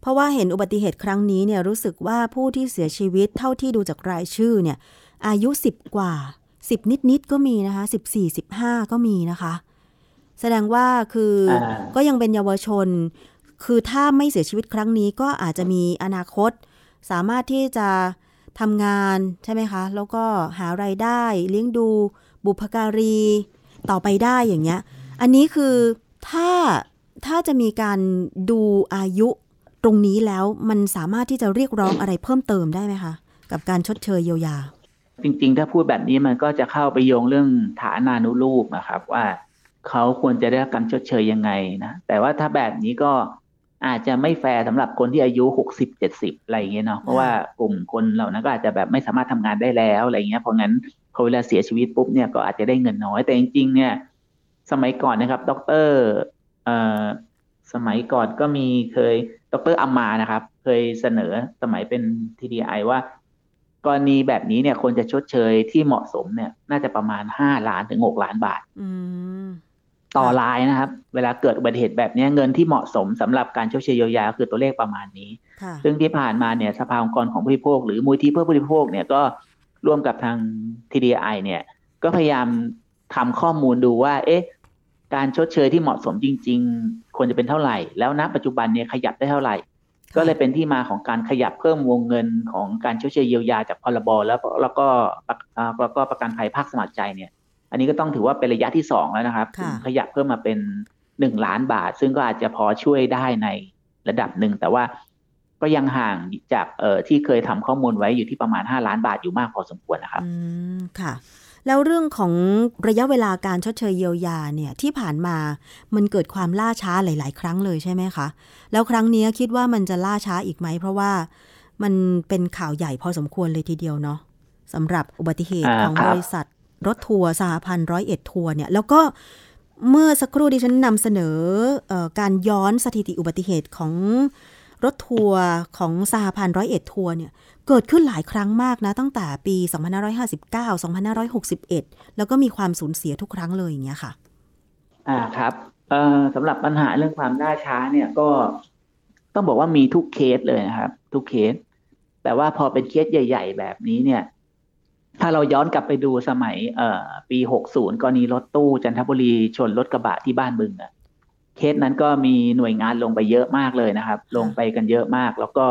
เพราะว่าเห็นอุบัติเหตุครั้งนี้เนี่ยรู้สึกว่าผู้ที่เสียชีวิตเท่าที่ดูจากรายชื่อเนี่ย อายุสิบกว่าสิบนิดๆก็มีนะคะสิบสี่สิบห้าก็มีนะคะ แสดงว่าคืออก็ยังเป็นเยาวชน คือถ้าไม่เสียชีวิตครั้งนี้ก็อาจจะมีอนาคต สามารถที่จะ ทำงานใช่ไหมคะ แล้วก็หาไรายได้เลี้ยงดูบุพการี ต่อไปได้อย่างเงี้ย อันนี้คือถ้าถ้าจะมีการดูอายุตรงนี้แล้วมันสามารถที่จะเรียกร้องอะไรเพิ่มเติมได้ไหมคะ กับการชดเชยเยียวยา จริง ๆ ถ้าพูดแบบนี้มันก็จะเข้าไปโยงเรื่องฐานานุรูปนะครับว่าเขาควรจะได้รับการชดเชยยังไงนะแต่ว่าถ้าแบบนี้ก็ อาจจะไม่แฟร์สำหรับคนที่อายุหกสิบเจ็ดสิบอะไรเงี้ยเนาะเพราะว่ากลุ่มคนเหล่านั้นก็อาจจะแบบไม่สามารถทำงานได้แล้วอะไรเงี้ยเพราะงั้นพอเวลาเสียชีวิตปุ๊บเนี่ยก็อาจจะได้เงินน้อยแต่จริงๆเนี่ย สมัยก่อนนะครับ ดรเอ่อสมัยก่อนก็มีเคย ดรอัมมานะครับ เคยเสนอสมัยเป็น TDI ว่ากรณีแบบนี้เนี่ยควรจะชดเชยที่เหมาะสมเนี่ย น่าจะประมาณห้าล้านถึงหกล้านบาท ต่อรายนะครับ เวลาเกิดอุบัติเหตุแบบนี้เงินที่เหมาะสมสำหรับการชดเชยเยียวยาคือตัวเลขประมาณนี้ ซึ่งที่ผ่านมาเนี่ยสภาองค์กรของผู้บริโภค หรือมูลที่เพื่อผู้บริโภคเนี่ยก็ร่วมกับทาง TDI เนี่ยก็พยายามทำข้อมูลดูว่า เอ๊ะ การชดเชยที่เหมาะสมจริง ๆ ควรจะเป็นเท่าไหร่ แล้วณปัจจุบันเนี่ยขยับได้เท่าไหร่ ก็เลยเป็นที่มาของการขยับเพิ่มวงเงินของการชดเชยเยียวยาจากพรบแล้วแล้วก็แล้วก็ประกันภัยภาคสมัครใจเนี่ย อันนี้ก็ต้องถือว่าเป็นระยะที่สองแล้วนะครับขยับเพิ่มมาเป็นหนึ่งล้านบาท ซึ่งก็อาจจะพอช่วยได้ในระดับหนึ่ง แต่ว่าก็ยังห่างจากเอ่อที่เคยทำข้อมูลไว้อยู่ที่ประมาณห้าล้านบาทอยู่มากพอสมควรนะครับ อืมค่ะ แล้วเรื่องของระยะเวลาการชดเชยเยียวยาเนี่ยที่ผ่านมามันเกิดความล่าช้าหลาย ๆ ครั้งเลยใช่ไหมคะ แล้วครั้งนี้คิดว่ามันจะล่าช้าอีกไหม เพราะว่ามันเป็นข่าวใหญ่พอสมควรเลยทีเดียวเนาะสำหรับอุบัติเหตุของบริษัท รถทัวร์สหพันธ์ร้อยเอ็ดทัวร์เนี่ยแล้วก็เมื่อสักครู่ดิฉันนำเสนออการย้อนสถิติอุบัติเหตุของรถทัวร์ของสหพันธ์ร้อยเอ็ดทัวร์เนี่ยเกิดขึ้นหลายครั้งมากนะตั้งแต่ปี 2559 2561 แล้วก็มีความสูญเสียทุกครั้งเลยอย่างเงี้ยค่ะ อ่าครับสำหรับปัญหาเรื่องความล่าช้าเนี่ยก็ต้องบอกว่ามีทุกเคสเลยนะครับ ทุกเคส แต่ว่าพอเป็นเคสใหญ่ ๆ แบบนี้เนี่ย ถ้าเราย้อนกลับไปดูสมัยเอ่อปีหกศูนย์กรณีรถตู้จันทบุรีชนรถกระบะที่บ้านบึงอะเคสนั้นก็มีหน่วยงานลงไปเยอะมากเลยนะครับ ลงไปกันเยอะมาก แล้วก็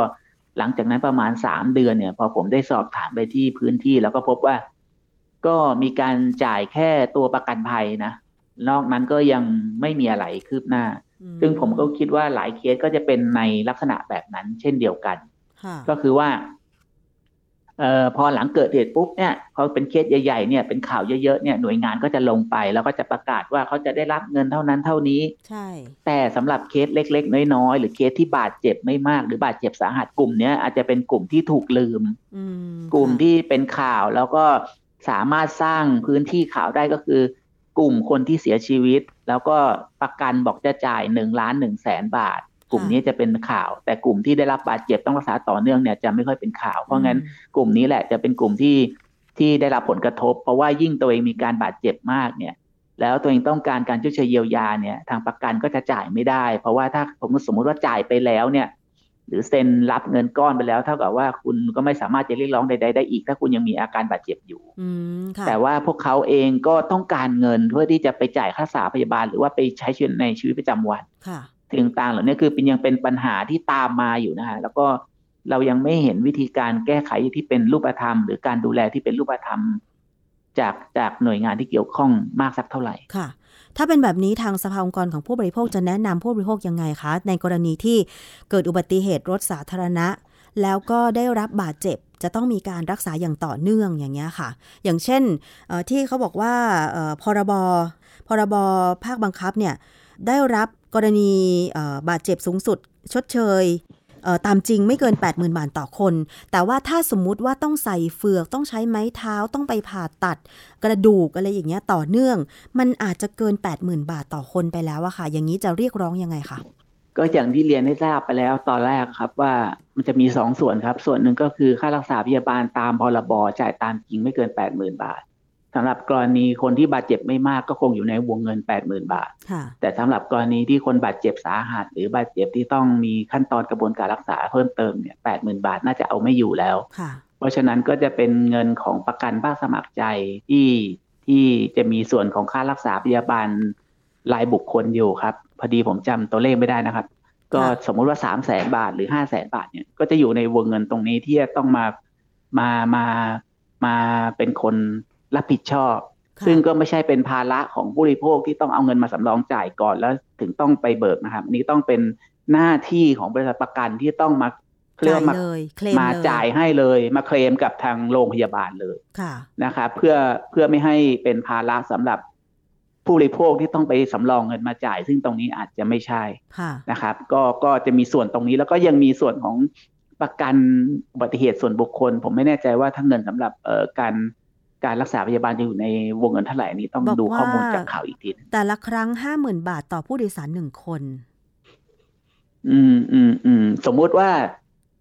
หลังจากนั้นประมาณสามเดือนเนี่ย พอผมได้สอบถามไปที่พื้นที่แล้วก็พบว่า ก็มีการจ่ายแค่ตัวประกันภัยนะนอกนั้นก็ยังไม่มีอะไรคืบหน้า ซึ่งผมก็คิดว่าหลายเคสก็จะเป็นในลักษณะแบบนั้น เช่นเดียวกัน ก็คือว่า เอ่อพอหลังเกิดเหตุปุ๊บเนี่ยพอเป็นเคสใหญ่ๆเนี่ยเป็นข่าวเยอะๆเนี่ยหน่วยงานก็จะลงไป แล้วก็จะประกาศว่าเขาจะได้รับเงินเท่านั้นเท่านี้ ใช่ แต่สำหรับเคสเล็ก ๆ น้อยๆหรือเคสที่บาดเจ็บไม่มากหรือบาดเจ็บสาหัสกลุ่มเนี้ยอาจจะเป็นกลุ่มที่ถูกลืมกลุ่มที่เป็นข่าวแล้วก็สามารถสร้างพื้นที่ข่าวได้ก็คือกลุ่มคนที่เสียชีวิต แล้วก็ประกันบอกจะจ่ายหนึ่งล้านหนึ่งแสนบาท กลุ่มนี้จะเป็นข่าว แต่กลุ่มที่ได้รับบาดเจ็บต้องรักษาต่อเนื่องเนี่ยจะไม่ค่อยเป็นข่าว เพราะงั้นกลุ่มนี้แหละจะเป็นกลุ่มที่ที่ได้รับผลกระทบ เพราะว่ายิ่งตัวเองมีการบาดเจ็บมากเนี่ย แล้วตัวเองต้องการการช่วยเหลือเยียวยาเนี่ย ทางประกันก็จะจ่ายไม่ได้ เพราะว่าถ้าผมสมมุติว่าจ่ายไปแล้วเนี่ย หรือเซ็นรับเงินก้อนไปแล้ว เท่ากับว่าคุณก็ไม่สามารถจะเรียกร้องใดๆได้อีก ถ้าคุณยังมีอาการบาดเจ็บอยู่แต่ว่าพวกเขาเองก็ต้องการเงินเพื่อที่จะไปจ่ายค่ารักษาพยาบาล หรือว่าไปใช้ชีวิตในชีวิตประจำวัน สิ่งต่างเหล่านี้คือเป็นยังเป็นปัญหาที่ตามมาอยู่นะฮะแล้วก็เรายังไม่เห็นวิธีการแก้ไขที่เป็นรูปธรรม หรือการดูแลที่เป็นรูปธรรม จากจากหน่วยงานที่เกี่ยวข้องมากสักเท่าไหร่ค่ะ ถ้าเป็นแบบนี้ทางสภาองค์กรของผู้บริโภคจะแนะนำผู้บริโภคยังไงคะ ในกรณีที่เกิดอุบัติเหตุรถสาธารณะ แล้วก็ได้รับบาดเจ็บจะต้องมีการรักษาอย่างต่อเนื่องอย่างเงี้ยค่ะ อย่างเช่นที่เขาบอกว่าพรบพรบภาคบังคับเนี่ยได้รับ กรณีบาดเจ็บสูงสุด ชดเชยตามจริงไม่เกิน 80,000 บาทต่อคน แต่ว่าถ้าสมมุติว่าต้องใส่เฟือกต้องใช้ไม้เท้าต้องไปผ่าตัด กระดูกอะไรอย่างเงี้ยต่อเนื่อง มันอาจจะเกิน 80,000 บาทต่อคนไปแล้วอะค่ะ อย่างนี้จะเรียกร้องยังไงคะก็อย่างที่เรียนให้ทราบไปแล้วตอนแรกครับว่ามันจะมีสองส่วนครับ ส่วนหนึ่งก็คือค่ารักษาพยาบาลตามพรบจ่ายตามจริงไม่เกินแปดหมื่นบาท สำหรับกรณีคนที่บาดเจ็บไม่มากก็คงอยู่ในวงเงินแปดหมื่นบาท แต่สำหรับกรณีที่คนบาดเจ็บสาหัส หรือบาดเจ็บที่ต้องมีขั้นตอนกระบวนการรักษาเพิ่มเติมเนี่ยแปดหมื่นบาทน่าจะเอาไม่อยู่แล้ว เพราะฉะนั้นก็จะเป็นเงินของประกันภาคสมัครใจที่ที่จะมีส่วนของค่ารักษาพยาบาลรายบุคคลอยู่ครับ พอดีผมจำตัวเลขไม่ได้นะครับ ก็สมมุติว่าสามแสนบาทหรือห้าแสนบาทเนี่ยก็จะอยู่ในวงเงินตรงนี้ที่จะต้องมามามามาเป็นคน รับผิดชอบ ซึ่งก็ไม่ใช่เป็นภาระของผู้บริโภคที่ต้องเอาเงินมาสำรองจ่ายก่อนแล้วถึงต้องไปเบิกนะครับนี้ต้องเป็นหน้าที่ของบริษัทประกันที่ต้องมาเคลื่อนมามาจ่ายให้เลย มาเคลมกับทางโรงพยาบาลเลยนะครับเพื่อเพื่อไม่ให้เป็นภาระสำหรับผู้บริโภคที่ต้องไปสำรองเงินมาจ่าย ซึ่งตรงนี้อาจจะไม่ใช่นะครับ ก็ก็จะมีส่วนตรงนี้แล้วก็ยังมีส่วนของประกันอุบัติเหตุส่วนบุคคล ผมไม่แน่ใจว่าทั้งเงินสำหรับเอ่อการ การรักษาพยาบาลจะอยู่ในวงเงินเท่าไหร่นี้ต้องดูข้อมูลจากข่าวอีกทีแต่ละครั้งห้าหมื่นบาทต่อผู้โดยสารหนึ่งคน อืมอืมอืมสมมุติว่า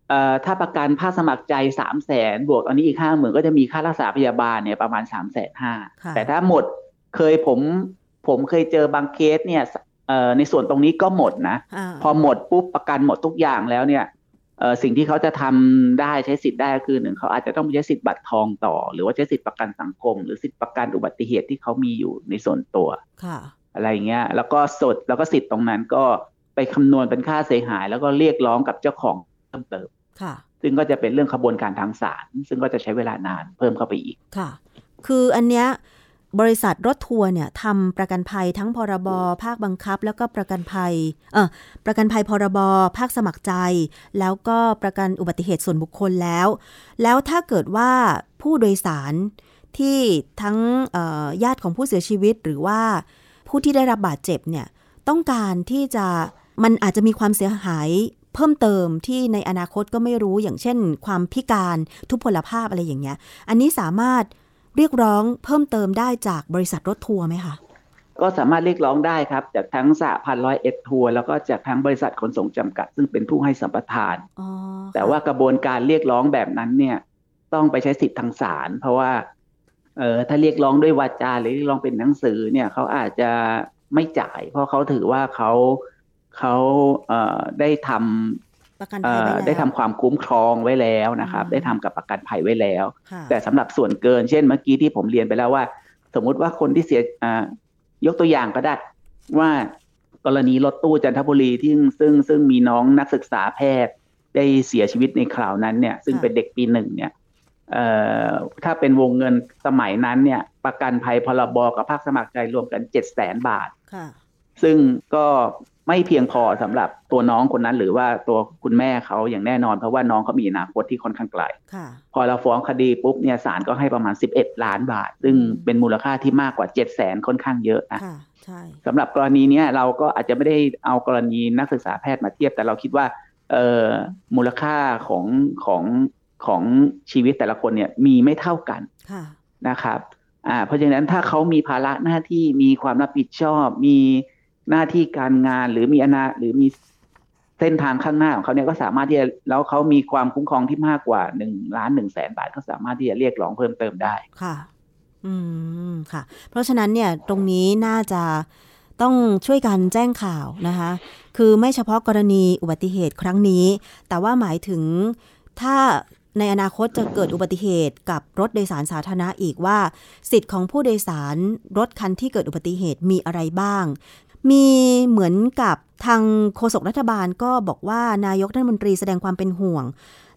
เอ่อถ้าประกันภาคสมัครใจสามแสนบวกอันนี้อีกห้าหมื่นก็จะมีค่ารักษาพยาบาลเนี่ยประมาณสามแสนห้าแต่ถ้าหมดเคยผมผมเคยเจอบางเคสเนี่ยในส่วนตรงนี้ก็หมดนะ พอหมดปุ๊บประกันหมดทุกอย่างแล้วเนี่ย สิ่งที่เขาจะทำได้ใช้สิทธิ์ได้ก็คือหนึ่งเขาอาจจะต้องใช้สิทธิ์บัตรทองต่อ หรือว่าใช้สิทธิ์ประกันสังคม หรือสิทธิ์ประกันอุบัติเหตุที่เขามีอยู่ในส่วนตัวอะไรเงี้ย แล้วก็สดแล้วก็สิทธิ์ตรงนั้นก็ไปคำนวณเป็นค่าเสียหาย แล้วก็เรียกร้องกับเจ้าของเพิ่มเติมซึ่งก็จะเป็นเรื่องขบวนการทางศาลซึ่งก็จะใช้เวลานานเพิ่มเข้าไปอีกค่ะ คืออันเนี้ย บริษัทรถทัวร์เนี่ยทำประกันภัยทั้งพรบภาคบังคับ แล้วก็ประกันภัยเออประกันภัยพรบภาคสมัครใจ แล้วก็ประกันอุบัติเหตุส่วนบุคคลแล้ว แล้วถ้าเกิดว่าผู้โดยสารที่ทั้งญาติของผู้เสียชีวิตหรือว่าผู้ที่ได้รับบาดเจ็บเนี่ยต้องการที่จะมันอาจจะมีความเสียหายเพิ่มเติมที่ในอนาคตก็ไม่รู้อย่างเช่น ความพิการทุพพลภาพอะไรอย่างเงี้ย อันนี้สามารถ เรียกร้องเพิ่มเติมได้จากบริษัทรถทัวร์ไหมคะก็สามารถเรียกร้องได้ครับ จากทั้งสหพันธ์ร้อยเอ็ดทัวร์แล้วก็จากทั้งบริษัทขนส่งจำกัด ซึ่งเป็นผู้ให้สัมปทาน แต่ว่ากระบวนการเรียกร้องแบบนั้นเนี่ย ต้องไปใช้สิทธิ์ทางศาลเพราะว่าเออถ้าเรียกร้องด้วยวาจาหรือเรียกร้องเป็นหนังสือเนี่ยเขาอาจจะไม่จ่าย เพราะเขาถือว่าเขาเขาเอ่อได้ทำ ประกันภัยได้ทำความคุ้มครองไว้แล้วนะครับ ได้ทำกับประกันภัยไว้แล้ว แต่สำหรับส่วนเกินเช่นเมื่อกี้ที่ผมเรียนไปแล้วว่า สมมุติว่าคนที่เสียยกตัวอย่างก็ได้ว่ากรณีรถตู้จันทบุรีที่ซึ่งซึ่งมีน้องนักศึกษาแพทย์ได้เสียชีวิตในคราวนั้นเนี่ย ซึ่งเป็นเด็กปีหนึ่งเนี่ยถ้าเป็นวงเงินสมัยนั้นเนี่ย ประกันภัยพรบกับภาคสมัครใจรวมกันเจ็ดแสนบาทซึ่งก็ ไม่เพียงพอสำหรับตัวน้องคนนั้น หรือว่าตัวคุณแม่เขาอย่างแน่นอนเพราะว่าน้องเขามีอนาคตที่ค่อนข้างไกลพอเราฟ้องคดีปุ๊บเนี่ยศาลก็ให้ประมาณ 11 ล้านบาท ซึ่งเป็นมูลค่าที่มากกว่า 7 0 0แสนค่อนข้างเยอะนะสำหรับกรณีนี้เราก็อาจจะไม่ได้เอากรณีนักศึกษาแพทย์มาเทียบ แต่เราคิดว่าเออมูลค่าของของของชีวิตแต่ละคนเนี่ยมีไม่เท่ากันนะครับอ่าเพราะฉะนั้นถ้าเขามีภาระหน้าที่มีความรับผิดชอบมี หน้าที่การงานหรือมีอนาหรือมีเส้นทางข้างหน้าของเขาเนี่ยก็สามารถที่จะแล้วเขามีความคุ้มครองที่มากกว่าหนึ่งล้านหนึ่งแสนบาทก็สามารถที่จะเรียกร้องเพิ่มเติมได้ค่ะ อืมค่ะ เพราะฉะนั้นเนี่ยตรงนี้น่าจะต้องช่วยกันแจ้งข่าวนะคะ คือไม่เฉพาะกรณีอุบัติเหตุครั้งนี้ แต่ว่าหมายถึงถ้าในอนาคตจะเกิดอุบัติเหตุกับรถโดยสารสาธารณะอีกว่า สิทธิ์ของผู้โดยสารรถคันที่เกิดอุบัติเหตุมีอะไรบ้าง มีเหมือนกับทางโฆษกรัฐบาลก็บอกว่านายกรัฐมนตรีแสดงความเป็นห่วง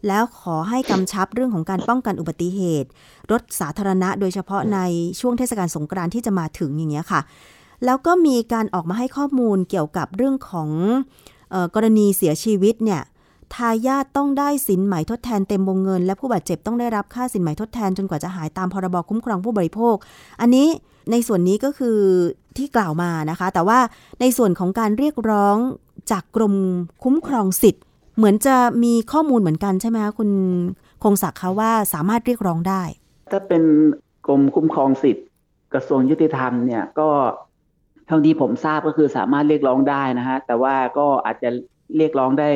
แล้วขอให้กำชับเรื่องของการป้องกันอุบัติเหตุ รถสาธารณะโดยเฉพาะในช่วงเทศกาลสงกรานต์ที่จะมาถึงอย่างเงี้ยค่ะ แล้วก็มีการออกมาให้ข้อมูลเกี่ยวกับเรื่องของออกรณีเสียชีวิตเนี่ยทายาทต้องได้สินไหมทดแทนเต็มวงเงิน และผู้บาดเจ็บต้องได้รับค่าสินไหมทดแทนจนกว่าจะหายตามพรบคุ้มครองผู้บริโภค อันนี้ในส่วนนี้ก็คือ ที่กล่าวมานะคะ แต่ว่าในส่วนของการเรียกร้องจากกรมคุ้มครองสิทธิ์ เหมือนจะมีข้อมูลเหมือนกันใช่ไหมคะคุณคงศักดิ์คะว่าสามารถเรียกร้องได้ ถ้าเป็นกรมคุ้มครองสิทธิ์ กระทรวงยุติธรรมเนี่ยก็เท่าที่ผมทราบก็คือสามารถเรียกร้องได้นะฮะแต่ว่าก็อาจจะเรียกร้องได้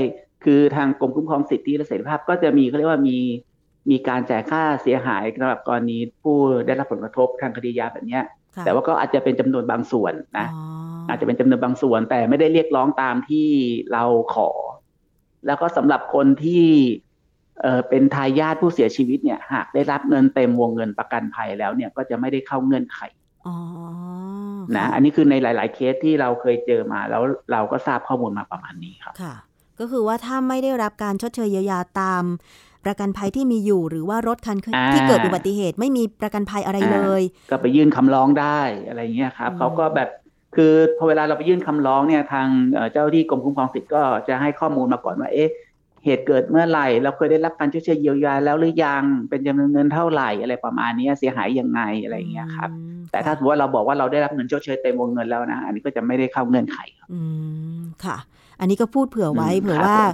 คือทางกรมคุ้มครองสิทธิและเสรีภาพ ก็จะมีเขาเรียกว่ามีมีการจ่ายค่าเสียหายสำหรับกรณีผู้ได้รับผลกระทบทางคดียาแบบเนี้ย แต่ว่าก็อาจจะเป็นจำนวนบางส่วนนะอ๋ออาจจะเป็นจำนวนบางส่วน แต่ไม่ได้เรียกร้องตามที่เราขอ แล้วก็สำหรับคนที่เอ่อเป็นทายาทผู้เสียชีวิตเนี่ย หากได้รับเงินเต็มวงเงินประกันภัยแล้วเนี่ยก็จะไม่ได้เข้าเงื่อนไขอ๋อนะค่อันนี้คือในหลาย ๆ เคสที่เราเคยเจอมาแล้วเราก็ทราบข้อมูลมาประมาณนี้ครับ ค่ะ ก็คือว่าถ้าไม่ได้รับการชดเชยเยียวยาตาม ประกันภัยที่มีอยู่ หรือว่ารถคันอ่าที่เกิดอุบัติเหตุไม่มีประกันภัยอะไรเลย ก็ไปยื่นคำร้องได้อะไรเงี้ยครับอืมเขาก็แบบคือพอเวลาเราไปยื่นคำร้องเนี่ยทางเอ่อเจ้าหน้าที่กรมคุ้มครองสิทธิ์ก็จะให้ข้อมูลมาก่อนว่าเอ๊ะเหตุเกิดเมื่อไหร่ เราเคยได้รับการชดเชยเยียวยาแล้วหรือยังเป็นจำนวนเงินเท่าไหร่อะไรประมาณนี้เสียหายยังไงอะไรเงี้ยครับอืมแต่ถ้าสมมติว่าเราบอกว่าเราได้รับเงินชดเชยเต็มวงเงินแล้วนะ อันนี้ก็จะไม่ได้เข้าเงื่อนไขครับอืมค่ะ อันนี้ก็พูดเผื่อไว้อืมเผื่อครับว่าผมเอ่อ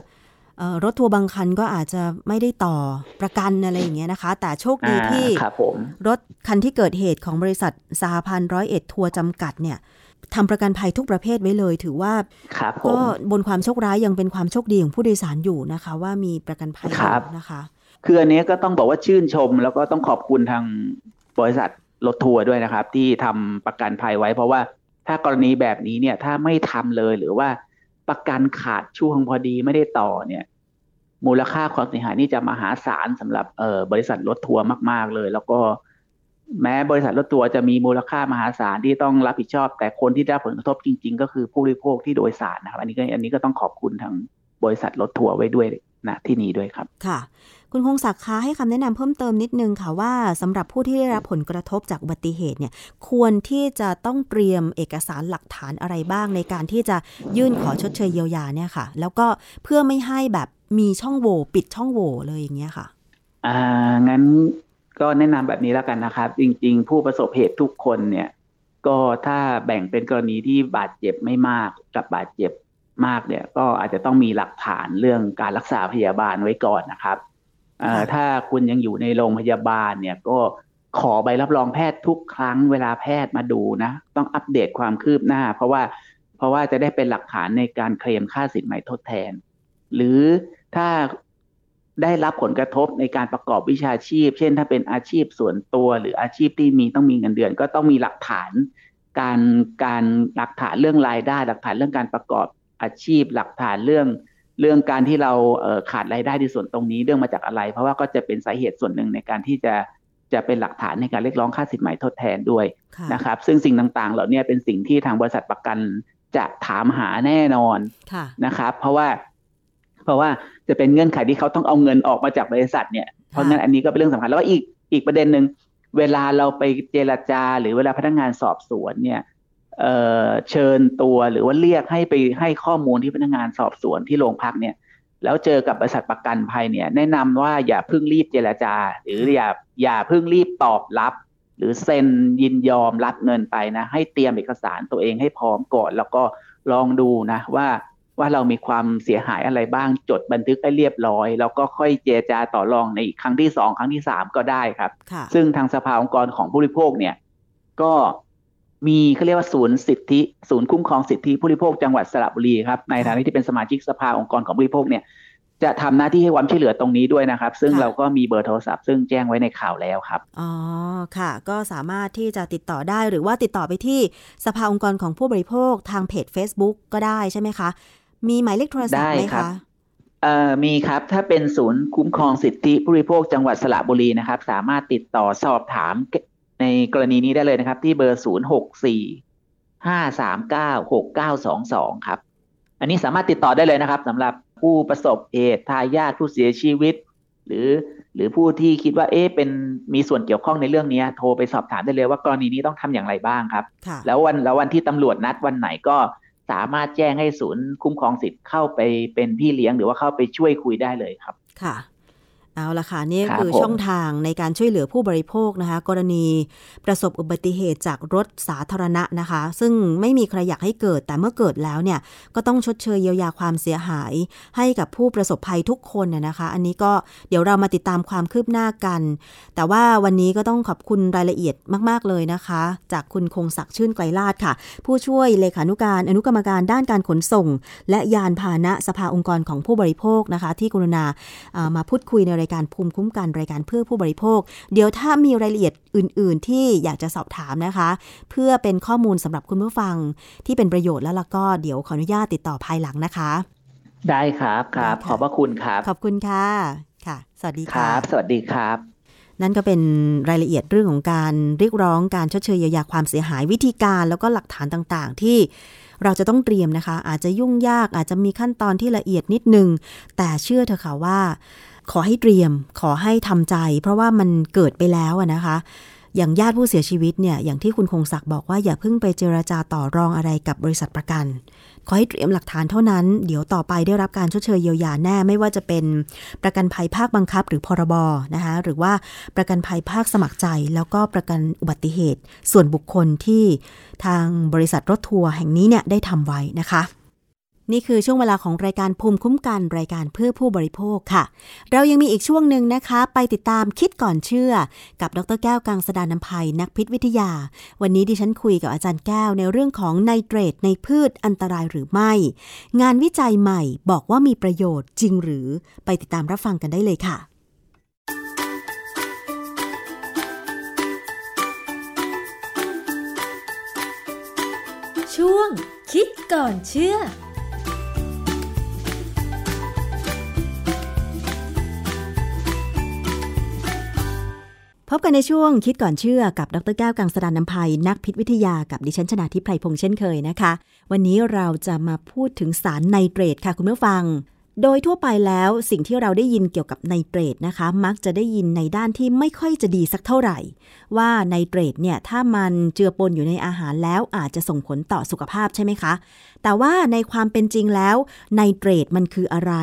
รถทัวร์บางคันก็อาจจะไม่ได้ต่อประกันอะไรอย่างเงี้ยนะคะ แต่โชคดีอ่าที่ครับผมรถคันที่เกิดเหตุของบริษัทสหพันธ์ร้อยเอ็ดทัวร์จำกัดเนี่ยทำประกันภัยทุกประเภทไว้เลย ถือว่าครับผก็มบนความโชคร้ายยังเป็นความโชคดีของผู้โดยสารอยู่นะคะ ว่ามีประกันภัยอครับยู่นะคะ คืออันนี้ก็ต้องบอกว่าชื่นชม แล้วก็ต้องขอบคุณทางบริษัทรถทัวร์ด้วยนะครับ ที่ทำประกันภัยไว้เพราะว่าถ้ากรณีแบบนี้เนี่ยถ้าไม่ทำเลยหรือว่า ประกันขาดช่วงพอดีไม่ได้ต่อเนี่ย มูลค่าความเสียหายนี่จะมหาศาลสำหรับเอ่อบริษัทรถทัวร์มากๆเลย แล้วก็แม้บริษัทรถทัวร์จะมีมูลค่ามหาศาลที่ต้องรับผิดชอบ แต่คนที่ได้ผลกระทบจริง ๆ ก็คือผู้บริโภคที่โดยสารนะครับ อันนี้ก็อันนี้ก็ต้องขอบคุณทางบริษัทรถทัวร์ไว้ด้วยนะที่นี้ด้วยครับ ค่ะ คุณคงศักดิ์คะให้คำแนะนำเพิ่มเติมนิดนึงค่ะว่าสำหรับผู้ที่ได้รับผลกระทบจากอุบัติเหตุเนี่ยควรที่จะต้องเตรียมเอกสารหลักฐานอะไรบ้างในการที่จะยื่นขอชดเชยเยียวยาเนี่ยค่ะ แล้วก็เพื่อไม่ให้แบบมีช่องโหว่ปิดช่องโหว่เลยอย่างเงี้ยค่ะอ่างั้นก็แนะนำแบบนี้แล้วกันนะครับ จริง ๆ ผู้ประสบเหตุทุกคนเนี่ย ก็ถ้าแบ่งเป็นกรณีที่บาดเจ็บไม่มากกับบาดเจ็บมากเนี่ย ก็อาจจะต้องมีหลักฐานเรื่องการรักษาพยาบาลไว้ก่อนนะครับ ถ้าคุณยังอยู่ในโรงพยาบาลเนี่ยก็ขอใบรับรองแพทย์ทุกครั้งเวลาแพทย์มาดูนะ ต้องอัปเดตความคืบหน้า เพราะว่าเพราะว่าจะได้เป็นหลักฐานในการเคลมค่าสินไหมทดแทน หรือถ้าได้รับผลกระทบในการประกอบวิชาชีพ เช่น ถ้าเป็นอาชีพส่วนตัวหรืออาชีพที่มีต้องมีเงินเดือน ก็ต้องมีหลักฐาน การการหลักฐานเรื่องรายได้ หลักฐานเรื่องการประกอบอาชีพ หลักฐานเรื่อง เรื่องการที่เราเอ่อขาดรายได้ในส่วนตรงนี้เรื่องมาจากอะไร เพราะว่าก็จะเป็นสาเหตุส่วนหนึ่งในการที่จะจะเป็นหลักฐานในการเรียกร้องค่าสินไหมทดแทนด้วยค่ะนะครับ ซึ่งสิ่งต่างๆ เหล่านี้เป็นสิ่งที่ทางบริษัทประกันจะถามหาแน่นอนค่ะนะครับ เพราะว่า เพราะว่าจะเป็นเงื่อนไขที่เขาต้องเอาเงินออกมาจากบริษัทเนี่ยเพราะงั้นอันนี้ก็เป็นเรื่องสำคัญแล้วก็อีกอีกประเด็นหนึ่งเวลาเราไปเจรจา หรือเวลาพนักงานสอบสวนเนี่ย เอ่อเชิญตัวหรือว่าเรียกให้ไปให้ข้อมูลที่พนักงานสอบสวนที่โรงพักเนี่ย แล้วเจอกับบริษัทประกันภัยเนี่ย แนะนำว่าอย่าเพิ่งรีบเจรจา หรืออย่าอย่าเพิ่งรีบตอบรับ หรือเซ็นยินยอมรับเงินไปนะ ให้เตรียมเอกสารตัวเองให้พร้อมก่อน แล้วก็ลองดูนะว่าว่าเรามีความเสียหายอะไรบ้างจดบันทึกให้เรียบร้อย แล้วก็ค่อยเจรจาต่อรองในอีกครั้งที่สองครั้งที่สามก็ได้ครับค่ะซึ่งทางสภาองค์กรของผู้บริโภคเนี่ย ก็ มีเขาเรียกว่าศูนย์สิทธิ ศูนย์คุ้มครองสิทธิผู้บริโภคจังหวัดสระบุรีครับในฐานะที่เป็นสมาชิกสภาองค์กรของผู้บริโภคเนี่ยจะทำหน้าที่ให้ความช่วยเหลือตรงนี้ด้วยนะครับ ซึ่งค่ะเราก็มีเบอร์โทรศัพท์ซึ่งแจ้งไว้ในข่าวแล้วครับ อ๋อ ค่ะ ก็สามารถที่จะติดต่อได้หรือว่าติดต่อไปที่สภาองค์กรของผู้บริโภคทางเพจ Facebook ก็ได้ใช่ไหมคะ มีหมายเลขโทรศัพท์ไหมได้ครัคะบเอ่อมีครับ ถ้าเป็นศูนย์คุ้มครองสิทธิผู้บริโภคจังหวัดสระบุรีนะครับ สามารถติดต่อสอบถาม ในกรณีนี้ได้เลยนะครับ ที่เบอร์ศูนย์หกสี่ห้าสามเก้าหกเก้าสองสองครับ อันนี้สามารถติดต่อได้เลยนะครับสำหรับผู้ประสบเหตุทายาทผู้เสียชีวิต หรือหรือผู้ที่คิดว่าเอ๊ะเป็นมีส่วนเกี่ยวข้องในเรื่องนี้โทรไปสอบถามได้เลยว่ากรณีนี้ต้องทำอย่างไรบ้างครับค่ะแล้ววันแล้ววันที่ตำรวจนัดวันไหนก็สามารถแจ้งให้ศูนย์คุ้มครองสิทธิ์เข้าไปเป็นพี่เลี้ยงหรือว่าเข้าไปช่วยคุยได้เลยครับ ค่ะ เอาละค่ะนี่ครับคือผมช่องทางในการช่วยเหลือผู้บริโภคนะคะ กรณีประสบอุบัติเหตุจากรถสาธารณะนะคะ ซึ่งไม่มีใครอยากให้เกิด แต่เมื่อเกิดแล้วเนี่ยก็ต้องชดเชยเยียวยาความเสียหาย ให้กับผู้ประสบภัยทุกคนน่ะนะคะ อันนี้ก็เดี๋ยวเรามาติดตามความคืบหน้ากัน แต่ว่าวันนี้ก็ต้องขอบคุณรายละเอียดมาก ๆ เลยนะคะ จากคุณคงศักดิ์ชื่นไกรลาดค่ะ ผู้ช่วยเลขานุการอนุกรรมการด้านการขนส่ง และยานพาหนะสภาองค์กรของผู้บริโภคนะคะ ที่กรุณาเอ่อมาพูดคุยในรายการภูมิคุ้มกันรายการเพื่อผู้บริโภค เดี๋ยวถ้ามีรายละเอียดอื่น ๆ ที่อยากจะสอบถามนะคะ เพื่อเป็นข้อมูลสำหรับคุณผู้ฟังที่เป็นประโยชน์แล้วล่ะก็เดี๋ยวขออนุญาตติดต่อภายหลังนะคะ ได้ครับครับได้ค่ะขอบพระคุณครับ ขอบคุณค่ะค่ะ สวัสดีคค่ะรับ สวัสดีครับนั่นก็เป็นรายละเอียดเรื่องของการเรียกร้องการชดเชยเยียวยาความเสียหายวิธีการแล้วก็หลักฐานต่างๆ ที่เราจะต้องเตรียมนะคะ อาจจะยุ่งยากอาจจะมีขั้นตอนที่ละเอียดนิดนึง แต่เชื่อเถอะค่ะว่า ขอให้เตรียมขอให้ทำใจ เพราะว่ามันเกิดไปแล้วนะคะ อย่างญาติผู้เสียชีวิตเนี่ยอย่างที่คุณคงศักดิ์บอกว่าอย่าเพิ่งไปเจราจาต่อรองอะไรกับบริษัทประกัน ขอให้เตรียมหลักฐานเท่านั้น เดี๋ยวต่อไปได้รับการชดเชยเยียวยาแน่ไม่ว่าจะเป็นประกันภัยภาคบังคับ หรือพรบนะคะหรือว่าประกันภัยภาคสมัครใจ แล้วก็ประกันอุบัติเหตุ ส่วนบุคคลที่ทางบริษัทรถทัวร์แห่งนี้เนี่ยได้ทำไว้นะคะ นี่คือช่วงเวลาของรายการภูมิคุ้มกันรายการเพื่อผู้บริโภคค่ะ เรายังมีอีกช่วงหนึ่งนะคะ ไปติดตามคิดก่อนเชื่อ กับดรแก้วกังสดานนภัยนักพิษวิทยา วันนี้ดิฉันคุยกับอาจารย์แก้วในเรื่องของไนเตรตในพืชอันตรายหรือไม่ งานวิจัยใหม่บอกว่ามีประโยชน์จริงหรือไปติดตามรับฟังกันได้เลยค่ะ ช่วงคิดก่อนเชื่อ พบกันในช่วงคิดก่อนเชื่อกับดรแก้วกังสดานนภัยนักพิษวิทยากับดิฉันชนาทิพไพรพงษ์เช่นเคยนะคะ วันนี้เราจะมาพูดถึงสารไนเตรตค่ะคุณผู้ฟัง โดยทั่วไปแล้วสิ่งที่เราได้ยินเกี่ยวกับไนเตรตนะคะ มักจะได้ยินในด้านที่ไม่ค่อยจะดีสักเท่าไหร่ ว่าไนเตรตเนี่ยถ้ามันเจือปนอยู่ในอาหารแล้วอาจจะส่งผลต่อสุขภาพใช่ไหมคะ แต่ว่าในความเป็นจริงแล้วไนเตรตมันคืออะไร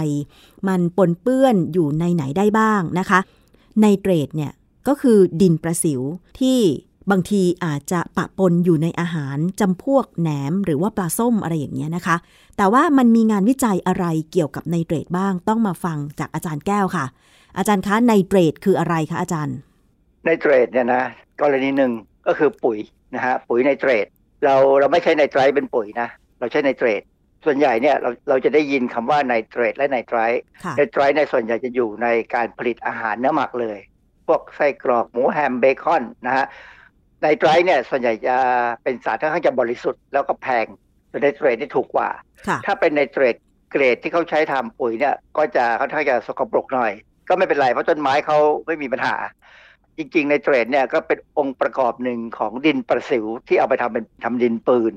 มันปนเปื้อนอยู่ในไหนได้บ้างนะคะไนเตรตเนี่ย ก็คือดินประสิวที่บางทีอาจจะปะปนอยู่ในอาหารจำพวกแหนมหรือว่าปลาส้มอะไรอย่างเงี้ยนะคะ แต่ว่ามันมีงานวิจัยอะไรเกี่ยวกับไนเตรตบ้างต้องมาฟังจากอาจารย์แก้วค่ะ อาจารย์คะไนเตรตคืออะไรคะอาจารย์ไนเตรตเนี่ยนะกรณีหนึ่งก็คือปุ๋ยนะฮะปุ๋ยไนเตรตเราเราไม่ใช้ไนไตรท์เป็นปุ๋ยนะ เราใช้ไนเตรตส่วนใหญ่เนี่ยเราเราจะได้ยินคำว่าไนเตรตและไนไตรท์ค่ะไนไตรท์เนี่ยส่วนใหญ่จะอยู่ในการผลิตอาหารเนื้อหมักเลย พวกไส้กรอกหมูแฮมเบคอนนะฮะไนไตรท์เนี่ยส่วนใหญ่จะเป็นสารค่อนข้างจะบริสุทธิ์แล้วก็แพงส่วนไนเตรตนี่ถูกกว่าค่ะถ้าเป็นไนเตรตเกรดที่เขาใช้ทำปุ๋ยเนี่ย ก็จะค่อนข้างจะสกปรกหน่อย ก็ไม่เป็นไรเพราะต้นไม้เขาไม่มีปัญหา จริงๆไนเตรตเนี่ยก็เป็นองค์ประกอบหนึ่งของดินประสิวที่เอาไปทำเป็นทำดินปืน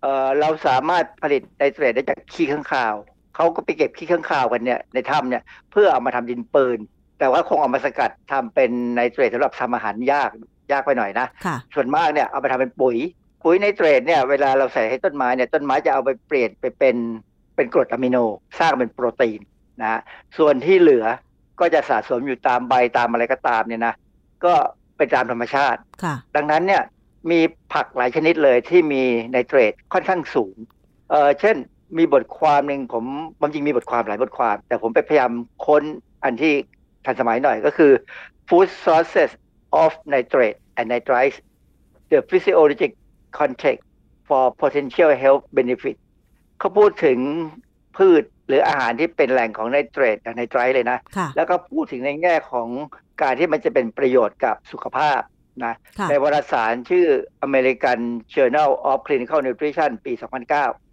เอ่อเราสามารถผลิตไนเตรตได้จากขี้ค้างคาวเขาก็ไปเก็บขี้ค้างคาวกันเนี่ยในถ้ำเนี่ยเพื่อเอามาทำดินปืน แต่ว่าคงเอามาสกัดทำเป็นไนเตรตสำหรับทำอาหารยากยากไปหน่อยนะค่ะส่วนมากเนี่ยเอาไปทำเป็นปุ๋ย ปุ๋ยไนเตรตเนี่ยเวลาเราใส่ให้ต้นไม้เนี่ยต้นไม้จะเอาไปเปลี่ยนไปเป็นเป็นกรดอะมิโนสร้างเป็นโปรตีนนะฮะส่วนที่เหลือก็จะสะสมอยู่ตามใบตามอะไรก็ตามเนี่ยนะก็เป็นตามธรรมชาติค่ะดังนั้นเนี่ยมีผักหลายชนิดเลยที่มีไนเตรตค่อนข้างสูงเออเช่นมีบทความหนึ่งผมความจริงมีบทความหลายบทความ แต่ผมไปพยายามค้นอันที่ ทันสมัยหน่อยก็คือ food sources of nitrate and nitrites the physiologic context for potential health benefit เขาพูดถึงพืชหรืออาหารที่เป็นแหล่งของไนเตรตกับไนไตรท์เลยนะค่ะแล้วก็พูดถึงในแง่ของการที่มันจะเป็นประโยชน์กับสุขภาพนะค่ะในวารสารชื่อ American Journal of Clinical Nutrition ปี 2009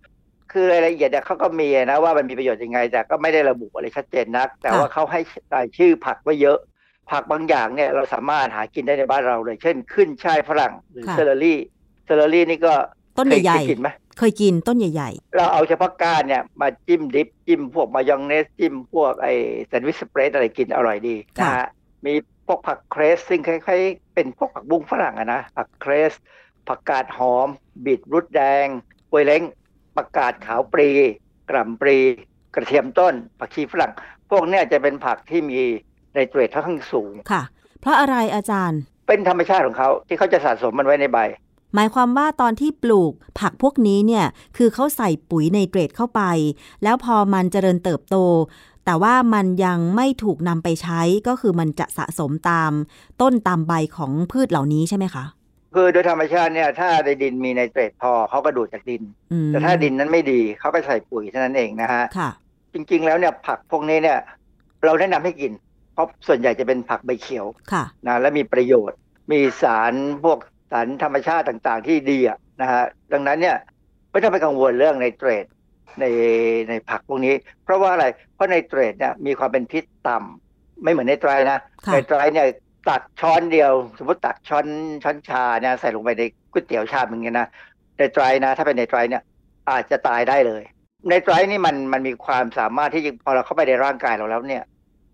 คือรายละเอียดเนี่ยเขาก็มีนะว่ามันมีประโยชน์ยังไง แต่ก็ไม่ได้ระบุอะไรชัดเจนนัก แต่ว่าเขาให้รายชื่อผักไว้เยอะ ผักบางอย่างเนี่ยเราสามารถหากินได้ในบ้านเราเลย เช่น ขึ้นฉ่ายฝรั่งหรือค่ะ celery celery นี่ก็ต้นเคยใหญ่เคยกินไหมๆเคยกินต้นใหญ่เราเอาเฉพาะก้านเนี่ยมาจิ้ม dip จิ้มพวกมายองเนสจิ้มพวกไอ sandwich spread อะไรกินอร่อยดีนะค่ะฮะมีพวกผัก cress ซึ่งคล้ายๆ เป็นพวกผักบุ้งฝรั่งอะนะผัก cress ผักกาดหอม บีทรูทแดงกล้วยเล้ง ผักกาดขาวปลีกล่ำปรีกระเทียมต้น ผักชีฝรั่ง พวกเนี้ยจะเป็นผักที่มีไนเตรตค่อนข้างสูงค่ะ เพราะอะไรอาจารย์ เป็นธรรมชาติของเขาที่เขาจะสะสมมันไว้ในใบ หมายความว่าตอนที่ปลูกผักพวกนี้เนี่ย คือเขาใส่ปุ๋ยไนเตรตเข้าไป แล้วพอมันเจริญเติบโต แต่ว่ามันยังไม่ถูกนำไปใช้ก็คือมันจะสะสมตามต้นตามใบของพืชเหล่านี้ใช่ไหมคะ คือโดยธรรมชาติเนี่ย ถ้าในดินมีไนเตรตพอเขาก็ดูดจากดินอืมแต่ถ้าดินนั้นไม่ดีเขาก็ใส่ปุ๋ยเท่านั้นเองนะฮะค่ะจริง ๆ แล้วเนี่ยผักพวกนี้เนี่ย เราแนะนำให้กิน เพราะส่วนใหญ่จะเป็นผักใบเขียวค่ะนะและมีประโยชน์ มีสารพวกสารธรรมชาติต่างๆ ที่ดีอะนะฮะดังนั้นเนี่ยไม่ต้องไปกังวลเรื่องไนเตรตในในผักพวกนี้ เพราะว่าอะไรเพราะไนเตรตเนี่ยมีความเป็นพิษต่ำไม่เหมือนไนไตรนะค่ะไนไตรเนี่ย ตักช้อนเดียว สมมติตักช้อนช้อนชาเนี่ยใส่ลงไปในก๋วยเตี๋ยวชามหนึ่งเนี่ยนะไนไตรท์นะ ถ้าเป็นไนไตรท์เนี่ย อาจจะตายได้เลยไนไตรท์นี่มันมันมีความสามารถที่พอเราเข้าไปในร่างกายเราแล้วเนี่ย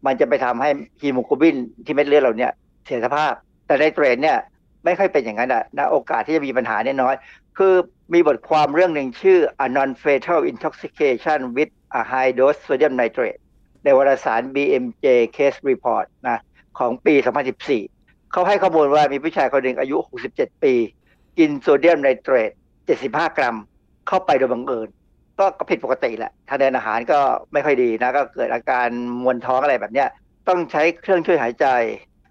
มันจะไปทำให้ฮีโมโกลบินที่เม็ดเลือดเราเนี่ย เสียสภาพ แต่ไนเตรตเนี่ย ไม่ค่อยเป็นอย่างนั้นอะนะโอกาสที่จะมีปัญหาเนี่ยน้อย คือมีบทความเรื่องหนึ่งชื่อ a non-fatal intoxication with a high dose sodium nitrate ในวารสาร BMJ Case Report นะ ของปี 2014 เขาให้ข้อมูลว่ามีผู้ชายคนหนึ่งอายุ 67 ปี กินโซเดียมไนเตรต 75 กรัม เข้าไปโดยบังเอิญก็ก็ผิดปกติแหละทางเดินอาหารก็ไม่ค่อยดีนะ ก็เกิดอาการมวนท้องอะไรแบบเนี้ย ต้องใช้เครื่องช่วยหายใจ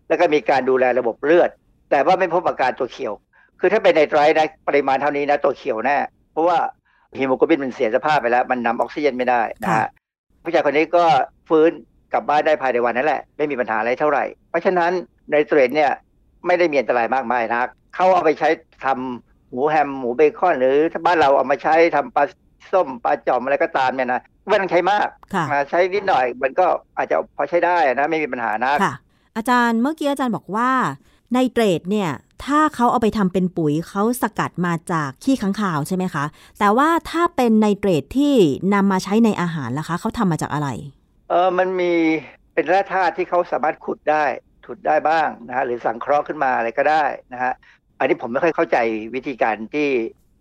แล้วก็มีการดูแลระบบเลือด แต่ว่าไม่พบอาการตัวเขียว คือถ้าเป็นไนไตรท์นะปริมาณเท่านี้นะตัวเขียวแน่เพราะว่าฮีโมโกลบินมันเสียสภาพไปแล้ว มันนำออกซิเจนไม่ได้นะค่ะฮะผู้ชายคนนี้ก็ฟื้น กลับบ้านได้ภายในวันนั้นแหละ ไม่มีปัญหาอะไรเท่าไหร่ เพราะฉะนั้นไนเตรตเนี่ยไม่ได้มีอันตรายมากมายนักเขาเอาไปใช้ทำหมูแฮมหมูเบคอนหรือถ้าบ้านเราเอามาใช้ทำปลาส้มปลาจอมอะไรก็ตามเนี่ยนะไม่ต้องใช้มากค่ะมาใช้นิดหน่อยมันก็อาจจะพอใช้ได้นะไม่มีปัญหานักค่ะ อาจารย์เมื่อกี้อาจารย์บอกว่าไนเตรตเนี่ยถ้าเขาเอาไปทำเป็นปุ๋ยเขาสกัดมาจากขี้ค้างคาวใช่ไหมคะ แต่ว่าถ้าเป็นไนเตรตที่นำมาใช้ในอาหารล่ะคะเขาทำมาจากอะไร เออมันมีเป็นแร่ธาตุที่เขาสามารถขุดได้ขุดได้บ้างนะฮะหรือสังเคราะห์ขึ้นมาอะไรก็ได้นะฮะอันนี้ผมไม่ค่อยเข้าใจวิธีการที่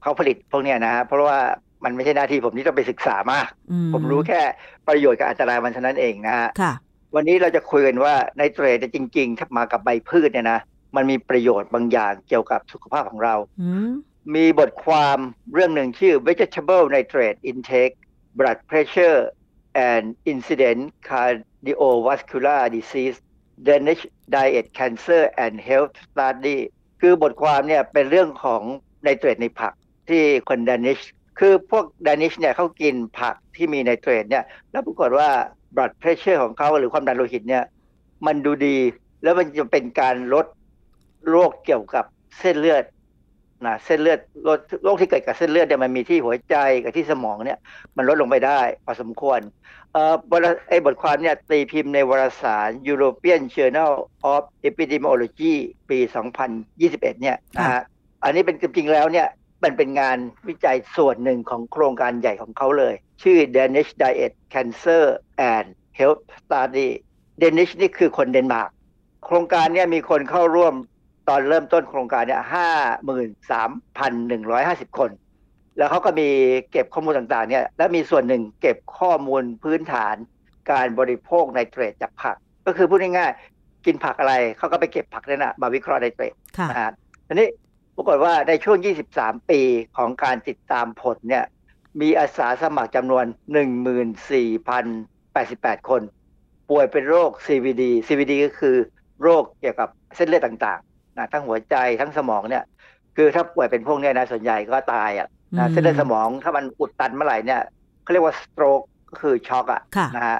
เขาผลิตพวกเนี้ยนะฮะเพราะว่ามันไม่ใช่หน้าที่ผมที่ต้องไปศึกษามากอืผมรู้แค่ประโยชน์กับอันตรายมันเท่านั้นเองนะฮะค่ะวันนี้เราจะคุยกันว่าไนเตรตเนี่ยจริงๆ ถ้ามากับใบพืชเนี่ยนะมันมีประโยชน์บางอย่างเกี่ยวกับสุขภาพของเราอืมมีบทความเรื่องหนึ่งชื่อ vegetable nitrate intake blood pressure and incident cardiovascular disease Danish diet cancer and health study คือบทความเนี่ยเป็นเรื่องของไนเตรตในผักที่คนดานิชคือพวกดานิชเนี่ยเขากินผักที่มีไนเตรตเนี่ยแล้วปรากฏว่า blood pressure ของเขาหรือความดันโลหิตเนี่ยมันดูดี แล้วมันจะเป็นการลดโรคเกี่ยวกับเส้นเลือด นะเส้นเลือดโรคโรคที่เกิดกับเส้นเลือดเนี่ยมันมีที่หัวใจกับที่สมองเนี่ยมันลดลงไปได้พอสมควรเอ่อบทไอ้บทความเนี่ยตีพิมพ์ในวารสาร European Journal of Epidemiology ปี 2021 เนี่ยนะฮะอันนี้เป็นจริงๆแล้วเนี่ยมันเป็นงานวิจัยส่วนหนึ่งของโครงการใหญ่ของเขาเลย ชื่อ Danish Diet Cancer and Health Study Danish นี่คือคนเดนมาร์กโครงการเนี่ยมีคนเข้าร่วม ตอนเริ่มต้นโครงการเนี่ยห้าหมื่นสามพันหนึ่งร้อยห้าสิบคน แล้วเขาก็มีเก็บข้อมูลต่างๆเนี่ยและมีส่วนหนึ่งเก็บข้อมูลพื้นฐานการบริโภคไนเตรตจากผัก ก็คือพูดง่ายๆกินผักอะไรเขาก็ไปเก็บผักนั่นนะมาวิเคราะห์ไนเตรตค่ะนะฮะทีนี้ปรากฏว่าในช่วง 23 ปีของการติดตามผลเนี่ยมีอาสาสมัครจำนวน 14,088 คน ป่วยเป็นโรค CVD CVD ก็คือโรคเกี่ยวกับเส้นเลือดต่างๆ นะทั้งหัวใจทั้งสมองเนี่ย คือถ้าป่วยเป็นพวกเนี้ยนะส่วนใหญ่ก็ตายอะอืนะมเส้นเลือดสมองถ้ามันอุดตันเมื่อไหร่เนี่ยเขาเรียกว่า stroke ก็คือช็อกอะค่ะนะฮะ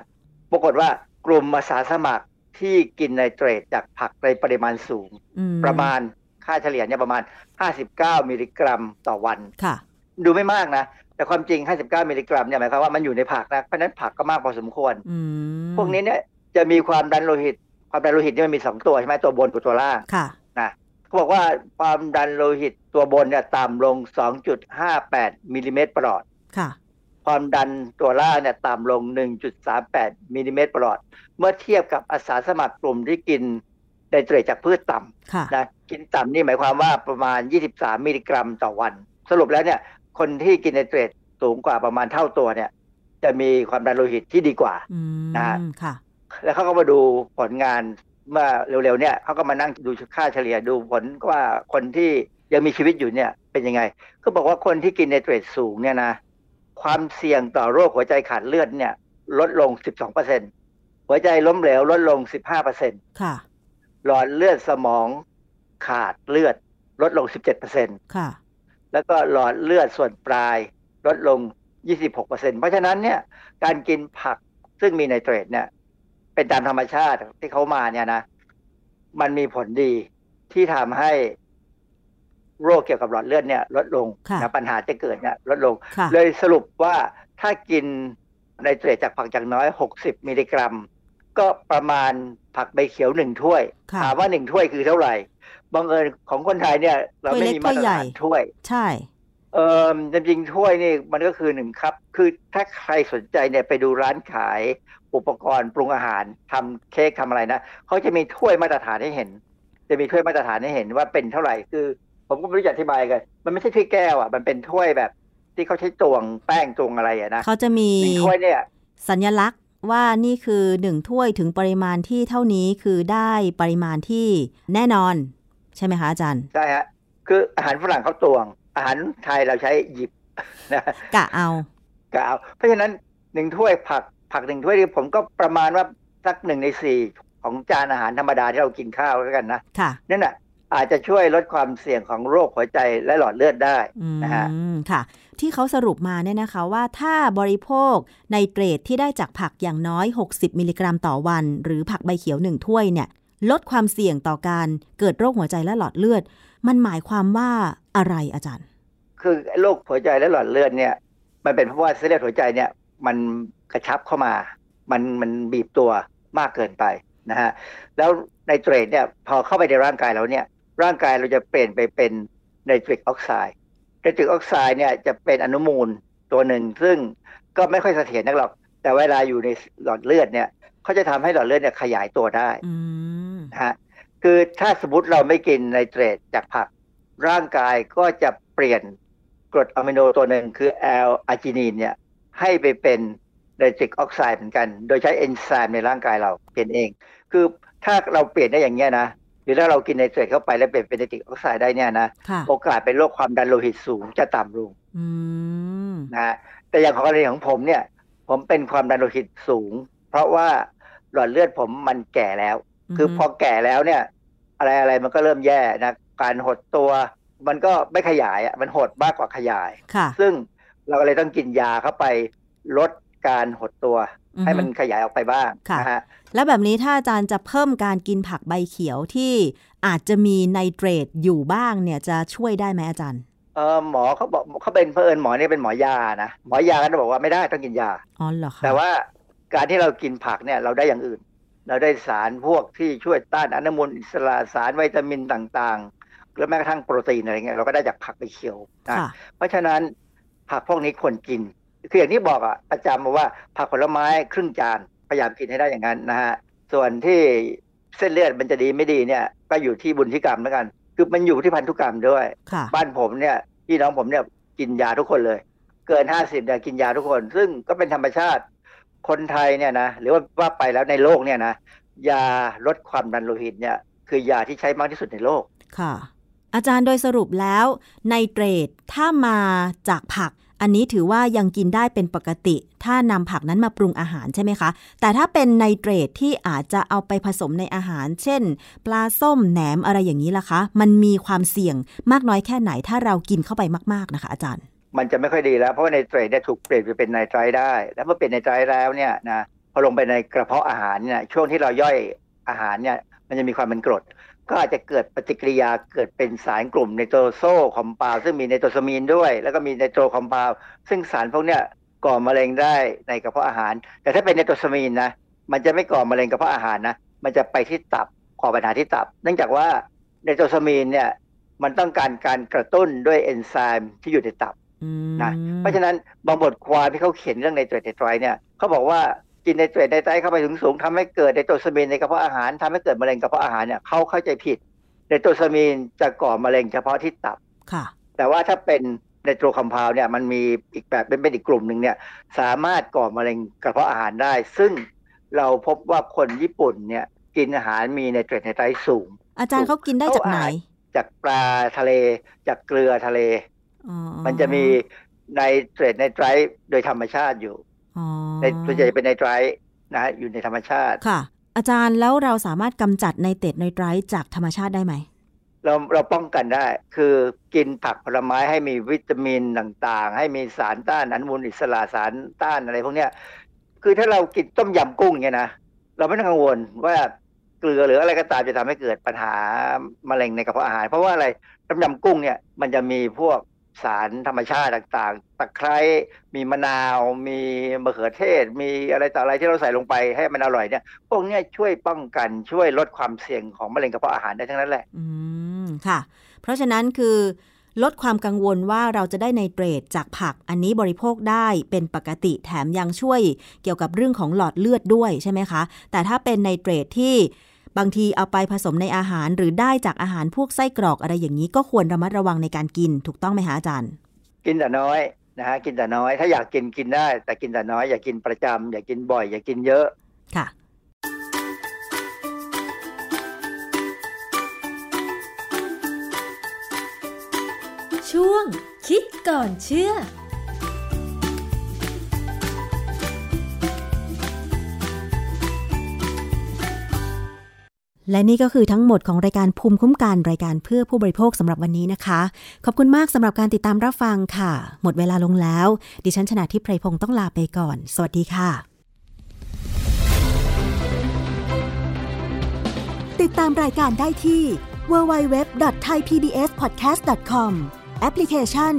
ปรากฏว่ากลุ่มอาสาสมัครที่กินไนเตรตจากผักในปริมาณสูงอืมประมาณค่าเฉลี่ยเนี่ยประมาณ 59 มิลลิกรัมต่อวันค่ะ ดูไม่มากนะ แต่ความจริง 59 มิลลิกรัมเนี่ยหมายความว่ามันอยู่ในผักนะ เพราะฉะนั้นผักก็มากพอสมควรอืมพวกนี้เนี่ยจะมีความดันโลหิต ความดันโลหิตเนี่ยมันมี2ตัวใช่ไหมตัวบนกับตัวล่างค่ะ นะเขาบอกว่าความดันโลหิตตัวบนเนี่ยต่ำลง 2.58มิลลิเมตรประหลอดค่ะ ความดันตัวล่างเนี่ยต่ำลง 1.38มิลลิเมตรประหลอด เมื่อเทียบกับอาสาสมัครกลุ่มที่กินไนเตรตจากพืชต่ำค่ะนะกินต่ำนี่หมายความว่าประมาณ 23 มิลลิกรัมต่อวัน สรุปแล้วเนี่ย คนที่กินไนเตรตสูงกว่าประมาณเท่าตัวเนี่ย จะมีความดันโลหิตที่ดีกว่าอืมนะฮะค่ะแล้วเขาก็มาดูผลงาน เมื่อเร็วๆเนี่ยเขาก็มานั่งดูค่าเฉลี่ยดูผลว่าคนที่ยังมีชีวิตอยู่เนี่ยเป็นยังไง ก็บอกว่าคนที่กินไนเตรตสูงเนี่ยนะความเสี่ยงต่อโรคหัวใจขาดเลือดเนี่ยลดลง 12เปอร์เซ็นหัวใจล้มเหลวลดลง 15เปอร์เซ็นค่ะ หลอดเลือดสมองขาดเลือดลดลง 17เปอร์เซ็นค่ะ แล้วก็หลอดเลือดส่วนปลายลดลง 26เปอร์เซ็นเพราะฉะนั้นเนี่ยการกินผักซึ่งมีไนเตรตเนี่ย เป็นตามธรรมชาติที่เขามาเนี่ยนะ มันมีผลดีที่ทำให้โรคเกี่ยวกับหลอดเลือดเนี่ย ลดลงค่ะนะปัญหาจะเกิดเนี่ยลดลงค่ะเลยสรุปว่าถ้ากินไนเตรตจากผักอย่างน้อย 60 มิลลิกรัม ก็ประมาณผักใบเขียวหนึ่งถ้วยค่ะถามว่าหนึ่งถ้วยคือเท่าไหร่บังเอิญของคนไทยเนี่ย เราไม่มีมาตรฐานถ้วย ใช่ เออจริงๆถ้วยนี่มันก็คือหนึ่งครับ คือถ้าใครสนใจเนี่ยไปดูร้านขาย อุปกรณ์ปรุงอาหารทำเค้กทำอะไรนะเขาจะมีถ้วยมาตรฐานให้เห็น จะมีถ้วยมาตรฐานให้เห็นว่าเป็นเท่าไหร่คือ ผมก็ไม่รู้จะอธิบายกันมันไม่ใช่ถ้วยแก้วอะมันเป็นถ้วยแบบ ที่เขาใช้ตวงแป้งตวงอะไรอะนะเขาจะมีหนึ่งถ้วยเนี่ย สัญลักษณ์ว่านี่คือหนึ่งถ้วยถึงปริมาณที่เท่านี้คือได้ปริมาณที่แน่นอน ใช่ไหมคะอาจารย์ใช่ฮะคืออาหารฝรั่งเขาตวง อาหารไทยเราใช้หยิบนะกะเอากเอา เพราะฉะนั้นหนึ่งถ้วยผัก ผักหนึ่งถ้วยนี่ผมก็ประมาณว่าสักหนึ่งในสี่ของจานอาหารธรรมดาที่เรากินข้าวแล้วกันนะค่ะนั่นน่ะอาจจะช่วยลดความเสี่ยงของโรคหัวใจและหลอดเลือดได้อืนะฮะมค่ะ ที่เขาสรุปมาเนี่ยนะคะว่าถ้าบริโภคไนเตรตที่ได้จากผักอย่างน้อย 60 มิลลิกรัมต่อวัน หรือผักใบเขียวหนึ่งถ้วยเนี่ย ลดความเสี่ยงต่อการเกิดโรคหัวใจและหลอดเลือด มันหมายความว่าอะไรอาจารย์ คือโรคหัวใจและหลอดเลือดเนี่ย มันเป็นเพราะว่าเส้นเลือดหัวใจเนี่ย มัน กระชับเข้ามา มันมันบีบตัวมากเกินไปนะฮะแล้วไนเตรตเนี่ยพอเข้าไปในร่างกายเราเนี่ยร่างกายเราจะเปลี่ยนไปเป็นไนตริกออกไซด์ไนตริกออกไซด์เนี่ยจะเป็นอนุมูลตัวหนึ่งซึ่งก็ไม่ค่อยเสถียรนักหรอก แต่เวลาอยู่ในหลอดเลือดเนี่ยเขาจะทำให้หลอดเลือดเนี่ยขยายตัวได้อืมนะฮะคือถ้าสมมติเราไม่กินไนเตรตจากผัก ร่างกายก็จะเปลี่ยนกรดอะมิโนตัวหนึ่งคือแอลอาร์จินีนเนี่ยให้ไปเป็น ไนตริกออกไซด์เหมือนกัน โดยใช้เอนไซม์ในร่างกายเราเปลี่ยนเอง คือถ้าเราเปลี่ยนได้อย่างเงี้ยนะ หรือถ้าเรากินไนเตรตเข้าไปแล้วเปลี่ยนเป็นไนตริกออกไซด์ได้เนี่ยนะค่ะโอกาสเป็นโรคความดันโลหิตสูงจะต่ำลงอืมนะฮะแต่อย่างของกรณีของผมเนี่ย ผมเป็นความดันโลหิตสูง เพราะว่าหลอดเลือดผมมันแก่แล้ว คือพอแก่แล้วเนี่ย อะไรอะไรมันก็เริ่มแย่นะ การหดตัว มันก็ไม่ขยายอะมันหดมากกว่าขยายค่ะซึ่งเราก็เลยต้องกินยาเข้าไปลด การหดตัวอือฮึให้มันขยายออกไปบ้างค่ะนะฮะแล้วแบบนี้ถ้าอาจารย์จะเพิ่มการกินผักใบเขียวที่อาจจะมีไนเตรตอยู่บ้างเนี่ยจะช่วยได้ไหมอาจารย์เออหมอเขาบอกเขาเป็นเพื่อนหมอเนี่ยเป็นหมอยานะหมอยาก็จะบอกว่าไม่ได้ต้องกินยาอ๋อเหรอคะแต่ว่าการที่เรากินผักเนี่ยเราได้อย่างอื่น เราได้สารพวกที่ช่วยต้านอนุมูลอิสระสารวิตามินต่างๆแล้วแม้กระทั่งโปรตีนอะไรเงี้ยเราก็ได้จากผักใบเขียวนะค่ะเพราะฉะนั้นผักพวกนี้ควรกิน คืออย่างที่บอกอะประจำมาว่าผักผลไม้ครึ่งจานพยายามกินให้ได้อย่างนั้นนะฮะส่วนที่เส้นเลือดมันจะดีไม่ดีเนี่ยก็อยู่ที่บุญที่กรรมแล้วกัน คือมันอยู่ที่พันธุกรรมด้วยค่ะบ้านผมเนี่ยพี่น้องผมเนี่ยกินยาทุกคนเลย เกินห้าสิบเนี่ยกินยาทุกคน ซึ่งก็เป็นธรรมชาติคนไทยเนี่ยนะหรือว่าว่าไปแล้วในโลกเนี่ยนะยาลดความดันโลหิตเนี่ย คือยาที่ใช้มากที่สุดในโลกค่ะ อาจารย์โดยสรุปแล้วไนเตรตถ้ามาจากผัก อันนี้ถือว่ายังกินได้เป็นปกติ ถ้านำผักนั้นมาปรุงอาหารใช่ไหมคะ แต่ถ้าเป็นไนเตรตที่อาจจะเอาไปผสมในอาหาร เช่น ปลาส้มแหนมอะไรอย่างนี้ล่ะคะ มันมีความเสี่ยงมากน้อยแค่ไหนถ้าเรากินเข้าไปมาก ๆนะคะ อาจารย์ มันจะไม่ค่อยดีแล้วเพราะว่าไนเตรตเนี่ยถูกเปลี่ยนไปเป็นไนไตรท์ได้ แล้วเมื่อเปลี่ยนไนไตรท์แล้วเนี่ยนะพอลงไปในกระเพาะอาหารเนี่ยช่วงที่เราย่อยอาหารเนี่ยมันจะมีความเป็นกรด ก็อาจจะเกิดปฏิกิริยาเกิดเป็นสารกลุ่มไนโตรโซคอมพาวซึ่งมีไนโตรซามีนด้วย แล้วก็มีไนโตรคอมพาวซึ่งสารพวกเนี้ยก่อมะเร็งได้ในกระเพาะอาหาร แต่ถ้าเป็นไนโตรซามีนนะมันจะไม่ก่อมะเร็งกระเพาะอาหารนะมันจะไปที่ตับก่อปัญหาที่ตับ เนื่องจากว่าไนโตรซามีนเนี่ยมันต้องการการกระตุ้นด้วยเอนไซม์ที่อยู่ในตับอืมนะเพราะฉะนั้นบางบทความที่เขาเขียนเรื่องไนเตรตไนไตรท์เนี่ยเขาบอกว่า กินไนเตรตไนไตรท์เข้าไปถึงสูงทำให้เกิดไนโตรซามีนในกระเพาะอาหารทำให้เกิดมะเร็งกระเพาะอาหารเนี่ยเขาเข้าใจผิดไนโตรซามีนจะก่อมะเร็งเฉพาะที่ตับค่ะ แต่ว่าถ้าเป็น nitro compound เนี่ยมันมีอีกแบบเป็นเป็นอีกกลุ่มหนึ่งเนี่ยสามารถก่อมะเร็งกระเพาะอาหารได้ ซึ่งเราพบว่าคนญี่ปุ่นเนี่ยกินอาหารมีไนเตรตไนไตรท์สูง อาจารย์เขากินได้จากไหน จากปลาทะเลจากเกลือทะเลอ๋อมันจะมีไนเตรตไนไตรท์โดยธรรมชาติอยู่อ๋อ ในส่วนใหญ่จะเป็นไนไตรท์นะฮะอยู่ในธรรมชาติค่ะ อาจารย์แล้วเราสามารถกำจัดไนเตรตไนไตรท์จากธรรมชาติได้ไหมเราเราป้องกันได้ คือกินผักผลไม้ให้มีวิตามินต่างๆ ให้มีสารต้านอนุมูลอิสระสารต้านอะไรพวกเนี้ยคือถ้าเรากินต้มยำกุ้งเนี่ยนะเราไม่ต้องกังวลว่าเกลือหรืออะไรก็ตามจะทำให้เกิดปัญหามะเร็งในกระเพาะอาหาร เพราะว่าอะไรต้มยำกุ้งเนี่ยมันจะมีพวก สารธรรมชาติต่างๆ ตะไคร้มีมะนาว มีมะเขือเทศ มีอะไรต่ออะไรที่เราใส่ลงไปให้มันอร่อยเนี่ย พวกนี้ช่วยป้องกันช่วยลดความเสี่ยงของมะเร็งกระเพาะอาหารได้ทั้งนั้นแหละ อืม ค่ะ เพราะฉะนั้นคือลดความกังวลว่าเราจะได้ไนเตรตจากผักอันนี้บริโภคได้เป็นปกติแถมยังช่วยเกี่ยวกับเรื่องของหลอดเลือดด้วยใช่ไหมคะ แต่ถ้าเป็นไนเตรตที่ บางทีเอาไปผสมในอาหารหรือได้จากอาหารพวกไส้กรอกอะไรอย่างนี้ก็ควรระมัดระวังในการกินถูกต้องไหมคะอาจารย์ กินแต่น้อยนะฮะกินแต่น้อย ถ้าอยากกินกินได้ แต่กินแต่น้อยอย่ากินประจำอย่ากินบ่อย อย่ากินเยอะค่ะ ช่วงคิดก่อนเชื่อ และนี่ก็คือทั้งหมดของรายการภูมิคุ้มกันรายการเพื่อผู้บริโภคสำหรับวันนี้นะคะ ขอบคุณมากสำหรับการติดตามรับฟังค่ะ หมดเวลาลงแล้ว ดิฉันชนะทิพไพรพงศ์ต้องลาไปก่อน สวัสดีค่ะ ติดตามรายการได้ที่ www.thaipbspodcast.com แอปพลิเคชัน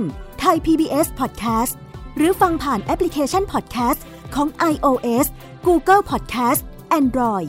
Thai PBS Podcast หรือฟังผ่านแอปพลิเคชัน Podcast ของ iOS Google Podcast Android